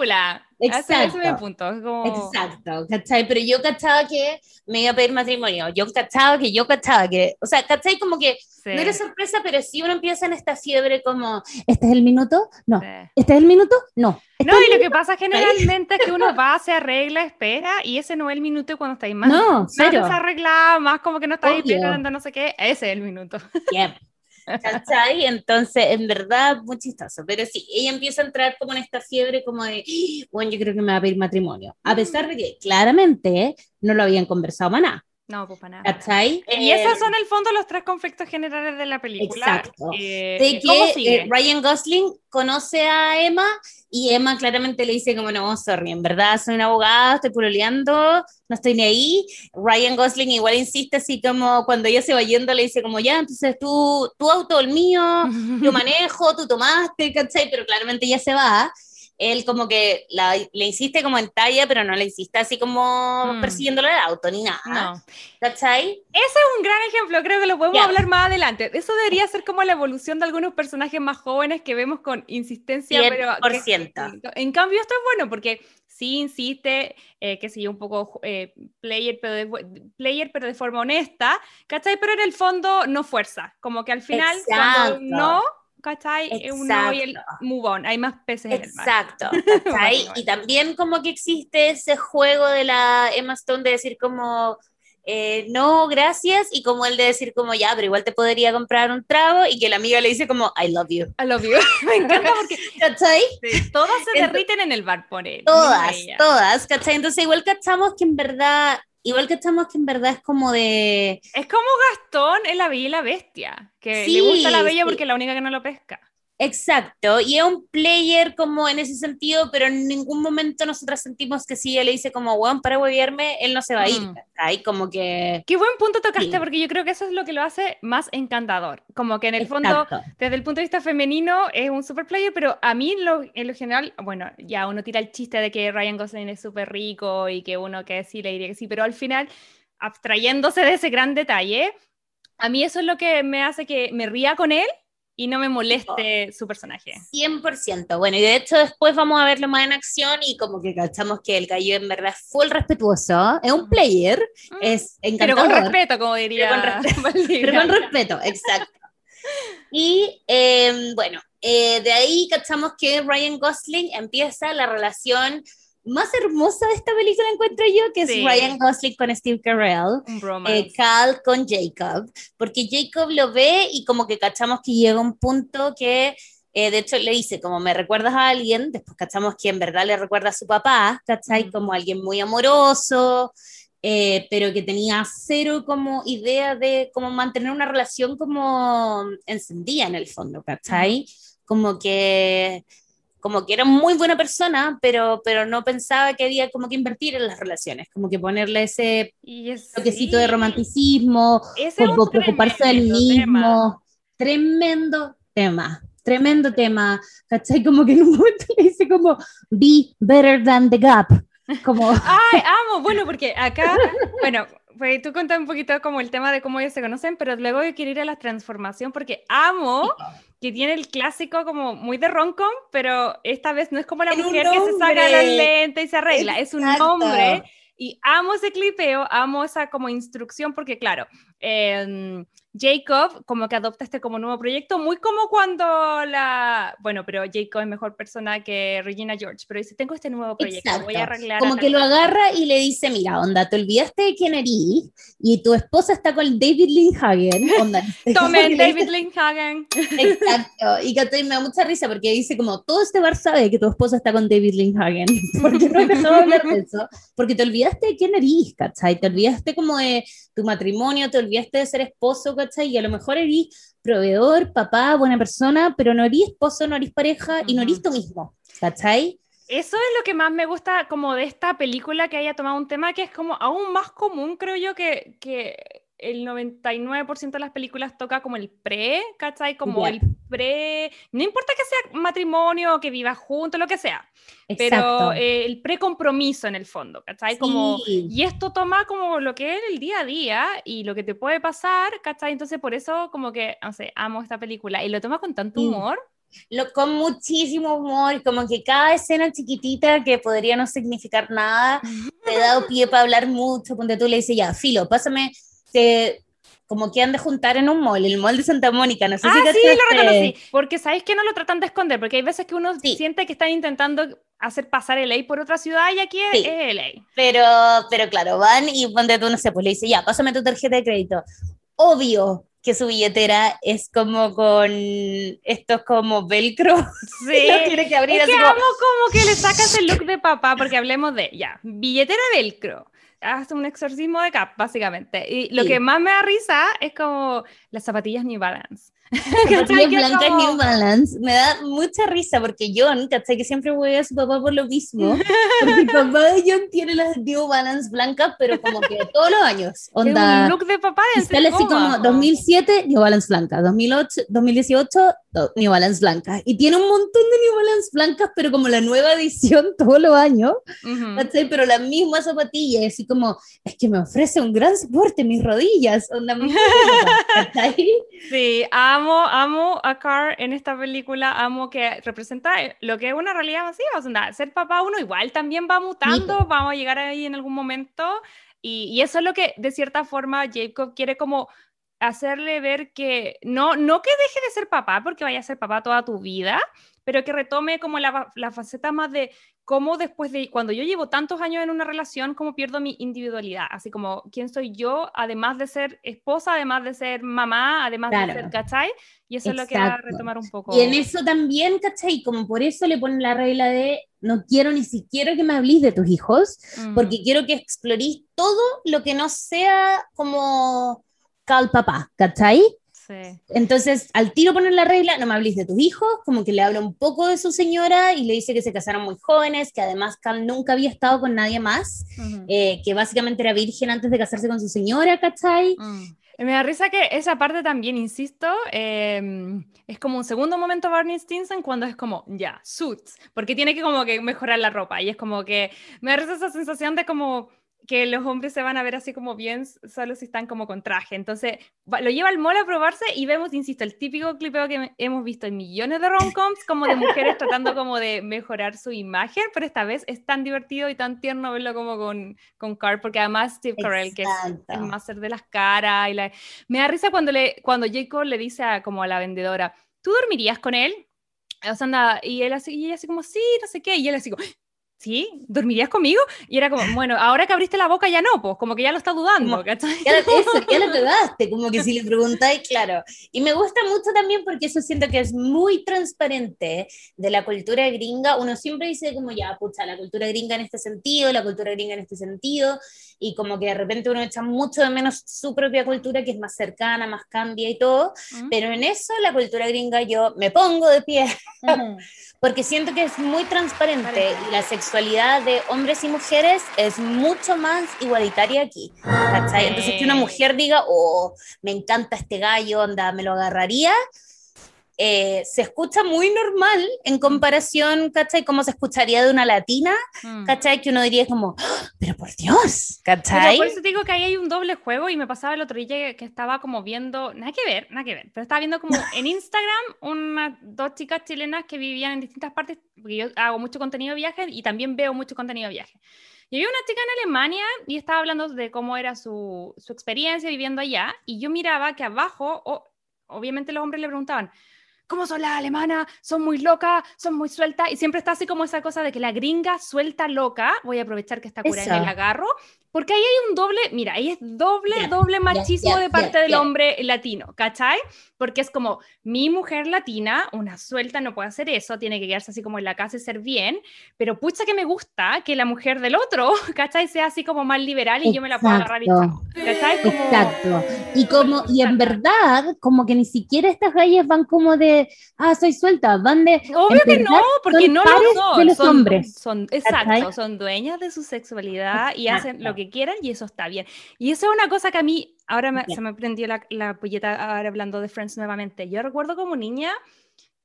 película. Ese- es mi Exacto. punto. es como- Exacto, ¿cachai? Pero yo cachaba que me iba a pedir matrimonio, yo cachaba que yo cachaba que, o sea, ¿cachai? Como que Sí, no era sorpresa, pero sí uno empieza en esta fiebre como, ¿este es el minuto? No. sí. ¿Este es el minuto? No. ¿Este No, y lo que pasa generalmente es que uno <laughs> va, se arregla, espera, y ese no es el minuto cuando estáis más, No, más cero. desarreglado, más como que no estáis esperando no sé qué, ese es el minuto. Yep. ¿Cachai? Entonces, en verdad, muy chistoso. Pero sí, ella empieza a entrar como en esta fiebre como de, "Ah, bueno, yo creo que me va a pedir matrimonio. A pesar de que claramente no lo habían conversado para nada. No, pues para nada. ¿Cachai? Y Eh, esos son en el fondo los tres conflictos generales de la película. Exacto. Eh, de ¿Cómo que sigue? eh, Ryan Gosling conoce a Emma y Emma claramente le dice como no, sorry, en verdad soy una abogada, estoy puroleando, no estoy ni ahí. Ryan Gosling igual insiste así como cuando ella se va yendo le dice como ya, entonces tú, tu auto, el mío, yo <laughs> manejo, tú tomaste, ¿cachai? Pero claramente ella se va. Él como que la- le insiste como en talla, pero no le insiste así como Mm. persiguiéndole el auto ni nada. No. ¿Cachai? Ese es un gran ejemplo, creo que lo podemos Ya. hablar más adelante. Eso debería ser como la evolución de algunos personajes más jóvenes que vemos con insistencia, pero... que- 100%. En cambio, esto es bueno porque sí insiste, eh, que sí, un poco eh, player, pero de, player, pero de forma honesta, ¿cachai? Pero en el fondo no fuerza, como que al final, cuando Exacto. no, ¿cachai? Es un no y el Exacto. move on, hay más peces en el mar. Exacto, <laughs> y también como que existe ese juego de la Emma Stone de decir como, eh, no, gracias, y como el de decir como, ya, pero igual te podría comprar un trago, y que la amiga le dice como, I love you, I love you. <laughs> Me encanta porque <laughs> ¿cachai? sí, todas se derriten en el bar por él. Todas, todas, ¿cachai? Entonces igual cachamos que en verdad, igual cachamos que en verdad es como de... Es como Gastón en La Bella y la Bestia, que Sí, le gusta la Bella sí. porque es la única que no lo pesca. Exacto, y es un player como en ese sentido, pero en ningún momento nosotras sentimos que si ella le dice como, weón, para huevearme, él no se va a ir, Mm. ¿cachai? Como que... Qué buen punto tocaste, Sí. porque yo creo que eso es lo que lo hace más encantador. Como que en el fondo, desde el punto de vista femenino, es un super player, pero a mí lo- en lo general, bueno, ya uno tira el chiste de que Ryan Gosling es súper rico y que uno que sí le diría que sí, pero al final, abstrayéndose de ese gran detalle, a mí eso es lo que me hace que me ría con él y no me moleste su personaje. 100%. Bueno, y de hecho después vamos a verlo más en acción y como que cachamos que el gallo en verdad es full respetuoso, es un player, Mm. es Pero con respeto, como diría con <laughs> respeto. Pero con respeto, exacto. <laughs> Y eh, bueno, eh, de ahí cachamos que Ryan Gosling empieza la relación más hermosa de esta película, encuentro yo, que Sí. es Ryan Gosling con Steve Carell. Eh, Cal con Jacob, porque Jacob lo ve y como que cachamos que llega un punto que, eh, de hecho, le dice, como me recuerdas a alguien, después cachamos que en verdad le recuerda a su papá, ¿cachai? Mm. Como alguien muy amoroso, eh, pero que tenía cero como idea de cómo mantener una relación como encendida en el fondo, ¿cachai? Como que como que era muy buena persona, pero, pero no pensaba que había como que invertir en las relaciones, como que ponerle ese toquecito de sí, romanticismo, ese como preocuparse del mismo. tema. Tremendo tema, tremendo tema. ¿Cachai? Como que en un momento le dice como, be better than the gap. Como, <laughs> Ay, amo, bueno, porque acá, bueno, pues tú contas un poquito como el tema de cómo ellos se conocen, pero luego yo quiero ir a la transformación porque amo que tiene el clásico como muy de roncom, pero esta vez no es como la mujer que se saca los lentes y se arregla, es un Exacto. hombre y amo ese clipeo, amo esa como instrucción porque claro, em, Jacob como que adopta este como nuevo proyecto, muy como cuando la, bueno, pero Jacob es mejor persona que Regina George, pero dice, tengo este nuevo proyecto, voy a Exacto. arreglar. a como tal que lo persona". agarra y le dice, mira, onda, te olvidaste de quién eres y tu esposa está con David Lindhagen. <laughs> Onda, Tomen David Lindhagen. Exacto. Y que me da mucha risa porque dice como, todo este bar sabe que tu esposa está con David Lindhagen. <laughs> ¿Por qué no dejado de hablar de eso? Porque te olvidaste de quién eres, ¿cachai? Te olvidaste como de tu matrimonio, te olvidaste de ser esposo, ¿cachai? Y a lo mejor eres proveedor, papá, buena persona, pero no eres esposo, no eres pareja y no eres tú mismo, ¿cachai? Eso es lo que más me gusta como de esta película que haya tomado un tema que es como aún más común, creo yo, que, que el 99% de las películas toca como el pre, ¿cachai? Como el pre, no importa que sea matrimonio, que viva juntos, lo que sea, Exacto. pero eh, el pre-compromiso en el fondo, ¿cachai? Como, Sí. y esto toma como lo que es el día a día y lo que te puede pasar, ¿cachai? Entonces por eso como que, no sé, amo esta película y lo toma con tanto Sí. humor. Lo- con muchísimo humor, como que cada escena chiquitita que podría no significar nada, <laughs> te da pie para hablar mucho, cuando tú le dices, ya, filo, pásame, que como que han de juntar en un mall, el mall de Santa Mónica, no sé Ah, si sí, cachaste. lo reconocí. Porque sabéis que no lo tratan de esconder, porque hay veces que uno Sí. siente que están intentando hacer pasar el LA por otra ciudad y aquí es, Sí. es LA. Pero, pero claro, van y ponte tú, no sé, pues le dice, ya, pásame tu tarjeta de crédito. Obvio que su billetera es como con estos como velcro. <laughs> Sí. Lo tiene que abrir Es así que como- amo como que le sacas el look de papá, porque hablemos de, ya, billetera velcro. Hace un exorcismo de cap, básicamente. Y lo Sí. que más me da risa es como las zapatillas New Balance. <laughs> ¿Cachai? Que es blancas como- New Balance. Me da mucha risa porque John, ¿cachai? Que siempre voy a su papá por lo mismo. <laughs> Porque el papá de John tiene las New Balance blancas, pero como que todos los años. Es Onda. un look de papá de sale así como 2007, New Balance blanca, 2008, 2018, do- New Balance blanca. Y tiene un montón de New Balance blancas, pero como la nueva edición <laughs> todos los años, ¿cachai? Pero la misma zapatilla, así como, es que me ofrece un gran soporte en mis rodillas, onda, ¿cachai? Sí, amo, amo a Carr en esta película, amo que representa eh, lo que es una realidad masiva, o sea, ser papá uno igual también va mutando, vamos a llegar ahí en algún momento, y, y eso es lo que de cierta forma Jacob quiere como hacerle ver que no, no que deje de ser papá, porque vaya a ser papá toda tu vida, pero que retome como la, la faceta más de cómo después de, cuando yo llevo tantos años en una relación, cómo pierdo mi individualidad, así como quién soy yo, además de ser esposa, además de ser mamá, además de Claro. ser, ¿cachai? Y eso es lo que va a Exacto. retomar un poco. Y en eso también, ¿cachai? Como por eso le ponen la regla de no quiero ni siquiera que me hablís de tus hijos, porque quiero que explorís todo lo que no sea como cal papá, ¿cachai? Sí. Entonces, al tiro poner la regla, no me hablís de tus hijos, como que le habla un poco de su señora y le dice que se casaron muy jóvenes, que además Cal nunca había estado con nadie más, Ujú. eh, que básicamente era virgen antes de casarse con su señora, ¿cachai? Mm. Me da risa que esa parte también, insisto, eh, es como un segundo momento Barney Stinson cuando es como, ya, suits, porque tiene que como que mejorar la ropa y es como que me da risa esa sensación de como que los hombres se van a ver así como bien solo si están como con traje. Entonces lo lleva al mall a probarse y vemos, insisto, el típico clipeo que hemos visto en millones de romcoms como de mujeres tratando como de mejorar su imagen, pero esta vez es tan divertido y tan tierno verlo como con, con Carl, porque además Steve Carell, que es el máster de las caras y la... Me da risa cuando, le, cuando Jacob le dice a, como a la vendedora, ¿tú dormirías con él? O sea, anda, y, él así, y ella así como, sí, no sé qué, y él así como, ¿sí? ¿Dormirías conmigo? Y era como, <laughs> bueno, ahora que abriste la boca ya no, pues como que ya lo está dudando, Como- ¿cachai? Ya, eso, ya lo <laughs> pegaste, como que si le preguntáis, <laughs> claro. Y me gusta mucho también porque eso siento que es muy transparente de la cultura gringa. Uno siempre dice como, ya, pucha, la cultura gringa en este sentido, la cultura gringa en este sentido, y como que de repente uno echa mucho de menos su propia cultura, que es más cercana, más cambia y todo. Mm. Pero en eso la cultura gringa yo me pongo de pie, Ujú. <laughs> porque siento que es muy transparente y la sexualidad de hombres y mujeres es mucho más igualitaria aquí. ¿cachai? Entonces que una mujer diga, oh, me encanta este gallo, onda, me lo agarraría, eh, se escucha muy normal en comparación, ¿cachai? Como se escucharía de una latina, Mm. ¿cachai? Que uno diría como, "Ah, pero por Dios, Pero ¿cachai? por eso te digo que ahí hay un doble juego y me pasaba el otro día que, estaba como viendo, nada que ver, nada que ver, pero estaba viendo como en Instagram unas dos chicas chilenas que vivían en distintas partes, porque yo hago mucho contenido de viaje y también veo mucho contenido de viaje. Y había una chica en Alemania y estaba hablando de cómo era su, su experiencia viviendo allá y yo miraba que abajo, o- obviamente los hombres le preguntaban, ¿cómo son las alemanas? Son muy locas, son muy sueltas y siempre está así como esa cosa de que la gringa suelta loca, voy a aprovechar que está cura Eso. la agarro, Porque ahí hay un doble, mira, ahí es doble, Ya, doble machismo ya, de parte del hombre latino, ¿cachai? Porque es como, mi mujer latina, una suelta, no puede hacer eso, tiene que quedarse así como en la casa y ser bien, pero pucha que me gusta que la mujer del otro, <laughs> ¿cachai? Sea así como más liberal y yo me la puedo agarrar y Exacto. chao, ¿cachai? Como- Exacto. Y como, y en verdad, como que ni siquiera estas gallas van como de, ah, soy suelta, van de, Obvio que no, porque no lo son. de los son, hombres. Son, ¿cachai? exacto, son dueñas de su sexualidad y hacen lo Exacto. Que quieran y eso está bien. Y eso es una cosa que a mí, ahora me- se me prendió la, la polleta ahora hablando de Friends nuevamente. Yo recuerdo como niña,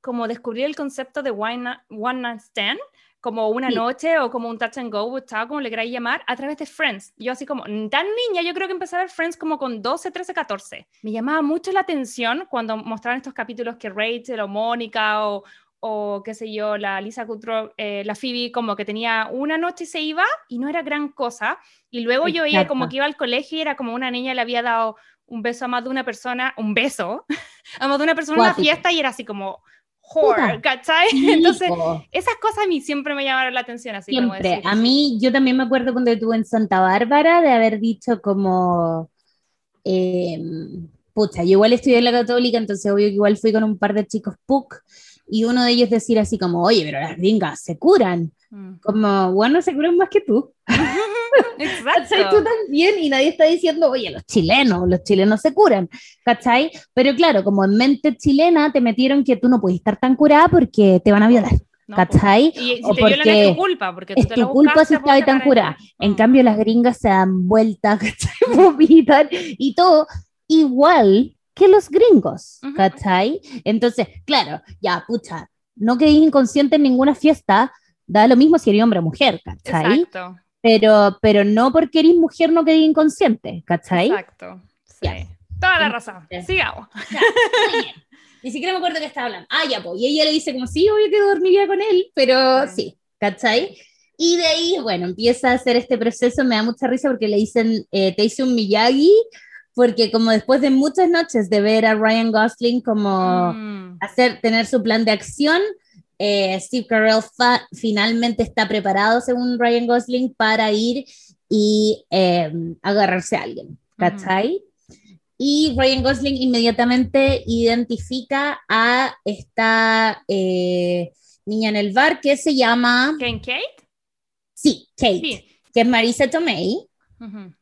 como descubrir el concepto de one, night- one night stand, como una Sí. noche o como un touch and go, estaba como le queráis llamar, a través de Friends. Yo así como, tan niña, yo creo que empecé a ver Friends como con 12, 13, 14. Me llamaba mucho la atención cuando mostraban estos capítulos que Rachel o Mónica o, o qué sé yo, la Lisa Kudrow, eh, la Phoebe, como que tenía una noche y se iba y no era gran cosa. Y luego yo veía como Exacto. que iba al colegio y era como una niña le había dado un beso a más de una persona, un beso, <laughs> a más de una persona en una fiesta y era así como, Puta. ¿cachai? <laughs> Entonces, esas cosas a mí siempre me llamaron la atención, así como Siempre. decir, A mí, yo también me acuerdo cuando estuve en Santa Bárbara de haber dicho como, eh, pucha, yo igual estudié en la católica, entonces obvio que igual fui con un par de chicos PUC y uno de ellos decir así como, oye, pero las gringas se curan. Mm. Como, bueno, se curan más que tú. <laughs> ¿Cachai? Tú Exacto. también, y nadie está diciendo, oye, los chilenos, los chilenos se curan, ¿cachai? Pero claro, como en mente chilena te metieron que tú no puedes estar tan curada porque te van a violar, No, ¿cachai? Y si O te violan es tu culpa, porque tú Es te tu lo culpa si estaba ahí porque tan curada. En Mm. cambio, las gringas se dan vueltas, <laughs> ¿cachai? vomitan y todo, igual que los gringos, Ujú. ¿cachai? Entonces, claro, ya, pucha, no quedé inconsciente en ninguna fiesta, da lo mismo si eres hombre o mujer, ¿cachai? Exacto. Pero, pero no porque eres mujer no quedé inconsciente, ¿cachai? Exacto. Sí. Ya. Toda la razón. Sigamos. Ya, muy bien. <laughs> Ni siquiera me acuerdo que estaba hablando. Ah, ya, pues. Y ella le dice como, sí, obvio que dormiría con él, pero Sí. sí, ¿cachai? Y de ahí, bueno, empieza a hacer este proceso, me da mucha risa porque le dicen, eh, te hice un Miyagi, porque como después de muchas noches de ver a Ryan Gosling como Mm. hacer, tener su plan de acción, eh, Steve Carell finalmente está preparado, según Ryan Gosling, para ir y eh, agarrarse a alguien, ¿cachai? Y Ryan Gosling inmediatamente identifica a esta eh, niña en el bar que se llama, ¿Ken Kate? sí, Kate, Sí. que es Marisa Tomei. Ujú.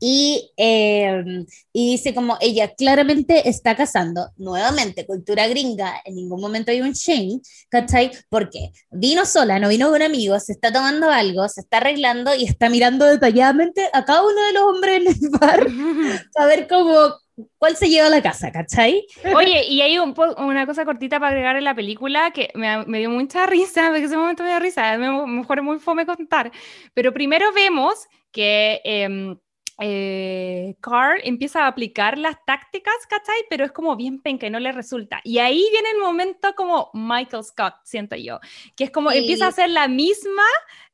Y, eh, y dice como ella claramente está casando, nuevamente, cultura gringa, en ningún momento hay un shame, ¿cachai? Porque vino sola, no vino con amigos, se está tomando algo, se está arreglando y está mirando detalladamente a cada uno de los hombres en el bar <laughs> para ver cómo, cuál se lleva a la casa, ¿cachai? Oye, y hay un una cosa cortita para agregar en la película que me, me dio mucha risa, porque <laughs> ese momento me dio risa, me, mejor es muy fome contar. Pero primero vemos que em, eh, Carl empieza a aplicar las tácticas, ¿cachai? Pero es como bien penca y no le resulta. Y ahí viene el momento como Michael Scott, siento yo, que es como Sí. empieza a hacer la misma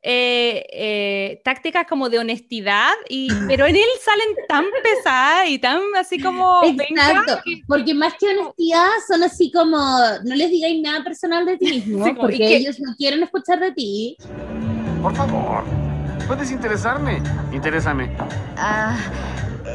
eh, eh, tácticas como de honestidad, y, <laughs> pero en él salen tan pesadas y tan así como Exacto, porque más que honestidad son así como, no les digáis nada personal de ti mismo, <laughs> Sí, porque ¿y qué? ellos no quieren escuchar de ti. Por favor, puedes interesarme. Interésame. Ah,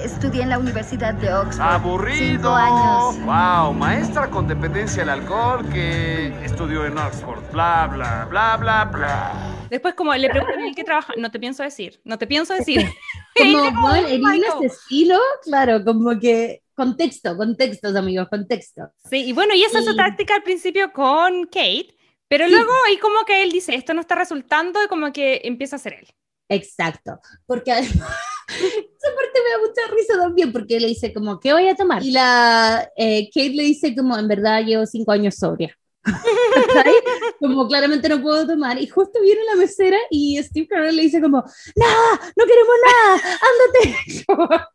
estudié en la Universidad de Oxford. Aburrido. Cinco años. Wow, maestra con dependencia al alcohol que estudió en Oxford. Bla, bla, bla, bla, bla. Después como le preguntan en qué trabaja, no te pienso decir, no te pienso decir. <laughs> Como, Y como, bueno, "Oh, en un Michael". asesino, claro, como que contexto, contextos, amigos, contexto. Sí, y bueno, y esa es su Y- táctica al principio con Kate, pero Sí. luego ahí como que él dice, esto no está resultando y como que empieza a hacer él. Exacto, porque además, <laughs> esa parte me da mucha risa también, porque le dice como, ¿qué voy a tomar? Y la eh, Kate le dice como, en verdad llevo cinco años sobria. <laughs> Como claramente no puedo tomar, y justo viene la mesera y Steve Carell le dice como, nada, no queremos nada, ándate. <laughs>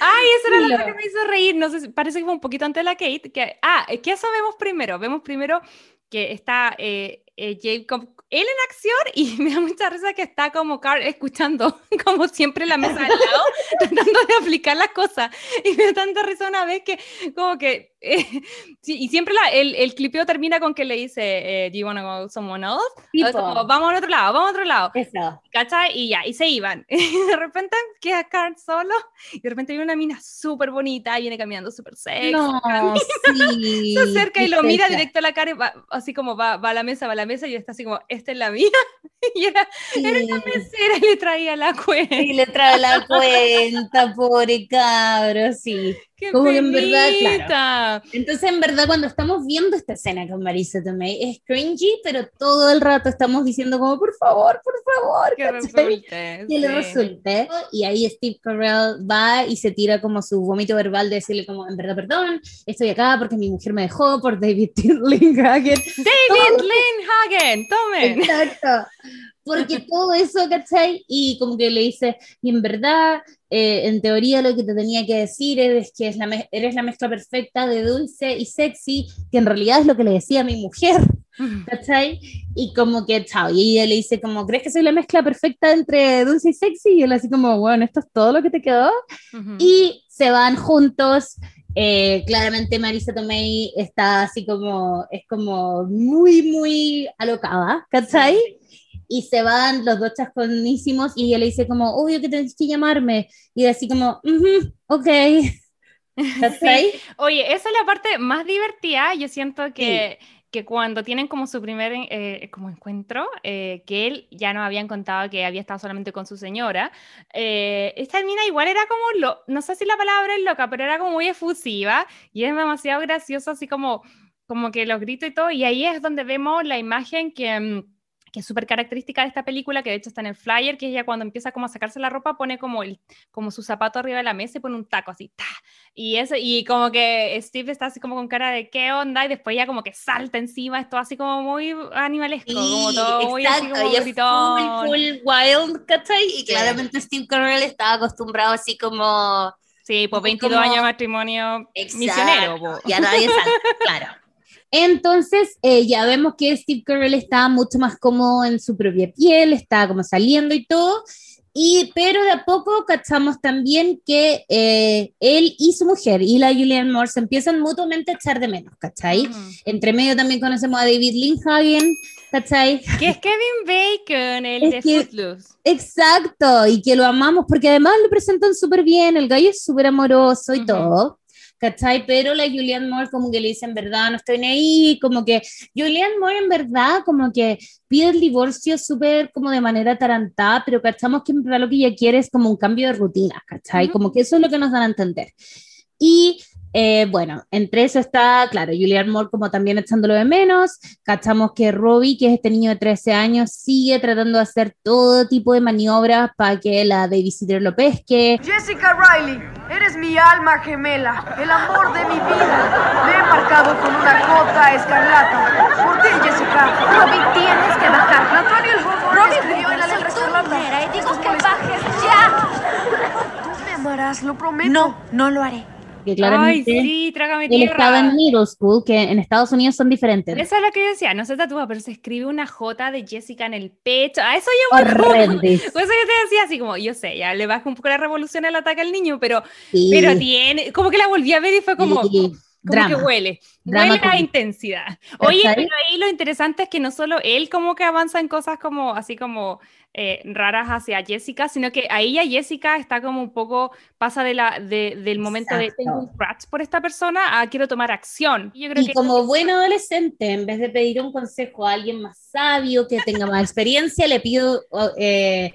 Ay, esa era la que me hizo reír, no sé, parece que fue un poquito antes de la Kate, que, ah, ¿qué eso vemos primero? Vemos primero que está eh, eh, Jacob, él en acción y <laughs> me da mucha risa que está como Carl escuchando, <laughs> como siempre la mesa al lado, <laughs> tratando de aplicar las cosas. Y me da tanta risa una vez que como que <laughs> sí, y siempre la- el, el clipeo termina con que le dice, eh, ¿Do you wanna go somewhere else? Tipo. Es como, vamos a otro lado, vamos a otro lado. Eso. ¿Cachai? Y ya, y se iban. <laughs> Y de repente queda Kurt solo, y de repente viene una mina súper bonita, viene caminando súper sexy. No, sí. <laughs> Se acerca y lo mira directo a la cara, y va- así como va, va a la mesa, va a la mesa, y está así como, esta es la mía. Y era, era la Sí. mesera y le traía la cuenta. Y le trae la cuenta, pobre cabro, sí. ¡Qué Como que en verdad, penita! Entonces, en verdad, cuando estamos viendo esta escena con Marisa Tomei, es cringy, pero todo el rato estamos diciendo como, por favor, por favor, Que resulte. <laughs> que le sí. resulte. Y ahí Steve Carell va y se tira como su vómito verbal de decirle como, en verdad, perdón, estoy acá porque mi mujer me dejó por David <laughs> Lindhagen. David Lindhagen, tomen. Exacto. Porque todo eso, ¿cachai? Y como que le dice, y en verdad, eh, en teoría lo que te tenía que decir es que es la eres la mezcla perfecta de dulce y sexy, que en realidad es lo que le decía a mi mujer, ¿cachai? Y como que, chao, y ella le dice como, ¿crees que soy la mezcla perfecta entre dulce y sexy? Y él así como, bueno, ¿esto es todo lo que te quedó? Ujú. y se van juntos. eh, claramente Marisa Tomei está así como, es como muy, muy alocada, ¿cachai? Y se van los dos chasconísimos y ella le dice como, obvio que tenés que llamarme. Y así como, "Ujú, ok. <laughs> ¿Cachai? Oye, esa es la parte más divertida. Yo siento que, que cuando tienen como su primer eh, como encuentro, eh, que él ya nos habían contado que había estado solamente con su señora, eh, esta mina igual era como, lo, no sé si la palabra es loca, pero era como muy efusiva y es demasiado gracioso, así como, como que los gritos y todo. Y ahí es donde vemos la imagen que... que es súper característica de esta película, que de hecho está en el flyer, que ella cuando empieza como a sacarse la ropa pone como, el, como su zapato arriba de la mesa y pone un taco así, ¡ta! Y, eso, y como que Steve está así como con cara de qué onda, y después ya como que salta encima, esto así como muy animalesco, como todo muy así exacto, como es full, full wild, ¿cachai? Y claramente Steve Carell estaba acostumbrado así como... Sí, pues como- 22 años de matrimonio misionero. po. Y a nadie salta, claro. Entonces, eh, ya vemos que Steve Carell está mucho más cómodo en su propia piel, está como saliendo y todo. Y, pero de a poco cachamos también que eh, él y su mujer y la Julianne Moore se empiezan mutuamente a echar de menos, ¿cachai? Ujú. Entre medio también conocemos a David Lindhagen, ¿cachai? Que es Kevin Bacon, el Es de que- Footloose. Exacto, y que lo amamos porque además lo presentan súper bien, el gallo es súper amoroso y Ujú. todo, ¿cachai? Pero la Julianne Moore como que le dice en verdad no estoy ni ahí, como que Julianne Moore en verdad como que pide el divorcio súper como de manera tarantada, pero cachamos que en verdad lo que ella quiere es como un cambio de rutina, ¿cachai? Ujú. Como que eso es lo que nos dan a entender. Y eh, bueno, entre eso está, claro, Julianne Moore como también echándolo de menos, cachamos que Robbie, que es este niño de 13 años, sigue tratando de hacer todo tipo de maniobras para que la babysitter lo pesque. Jessica Riley, eres mi alma gemela, el amor de mi vida. Me he marcado con una cota escarlata. Por ti, Jessica. Robin, tienes que bajar. Antonio el Robin, escribió en la letra escarlata. y digo Estás que bajes ya. Tú me amarás, lo prometo. No, no lo haré. Que Ay, claramente sí, trágame él tierra. estaba en middle school, que en Estados Unidos son diferentes. Eso es lo que yo decía, no se tatúa, pero se escribe una J de Jessica en el pecho. A eso yo voy. Horrendis. Pues eso yo te decía así como, yo sé, ya le baja un poco la revolución al ataque al niño, pero, Sí, pero tiene, como que la volví a ver y fue como, sí, como drama. que huele, huele a cómico. intensidad. Oye, pero ahí lo interesante es que no solo él como que avanza en cosas como así como eh, raras hacia Jessica, sino que ahí ya Jessica está como un poco, pasa de la, de- del momento de tengo un crush por esta persona a quiero tomar acción. Y Yo creo Y que como buen adolescente, en vez de pedir un consejo a alguien más sabio, que tenga más experiencia, le pido eh,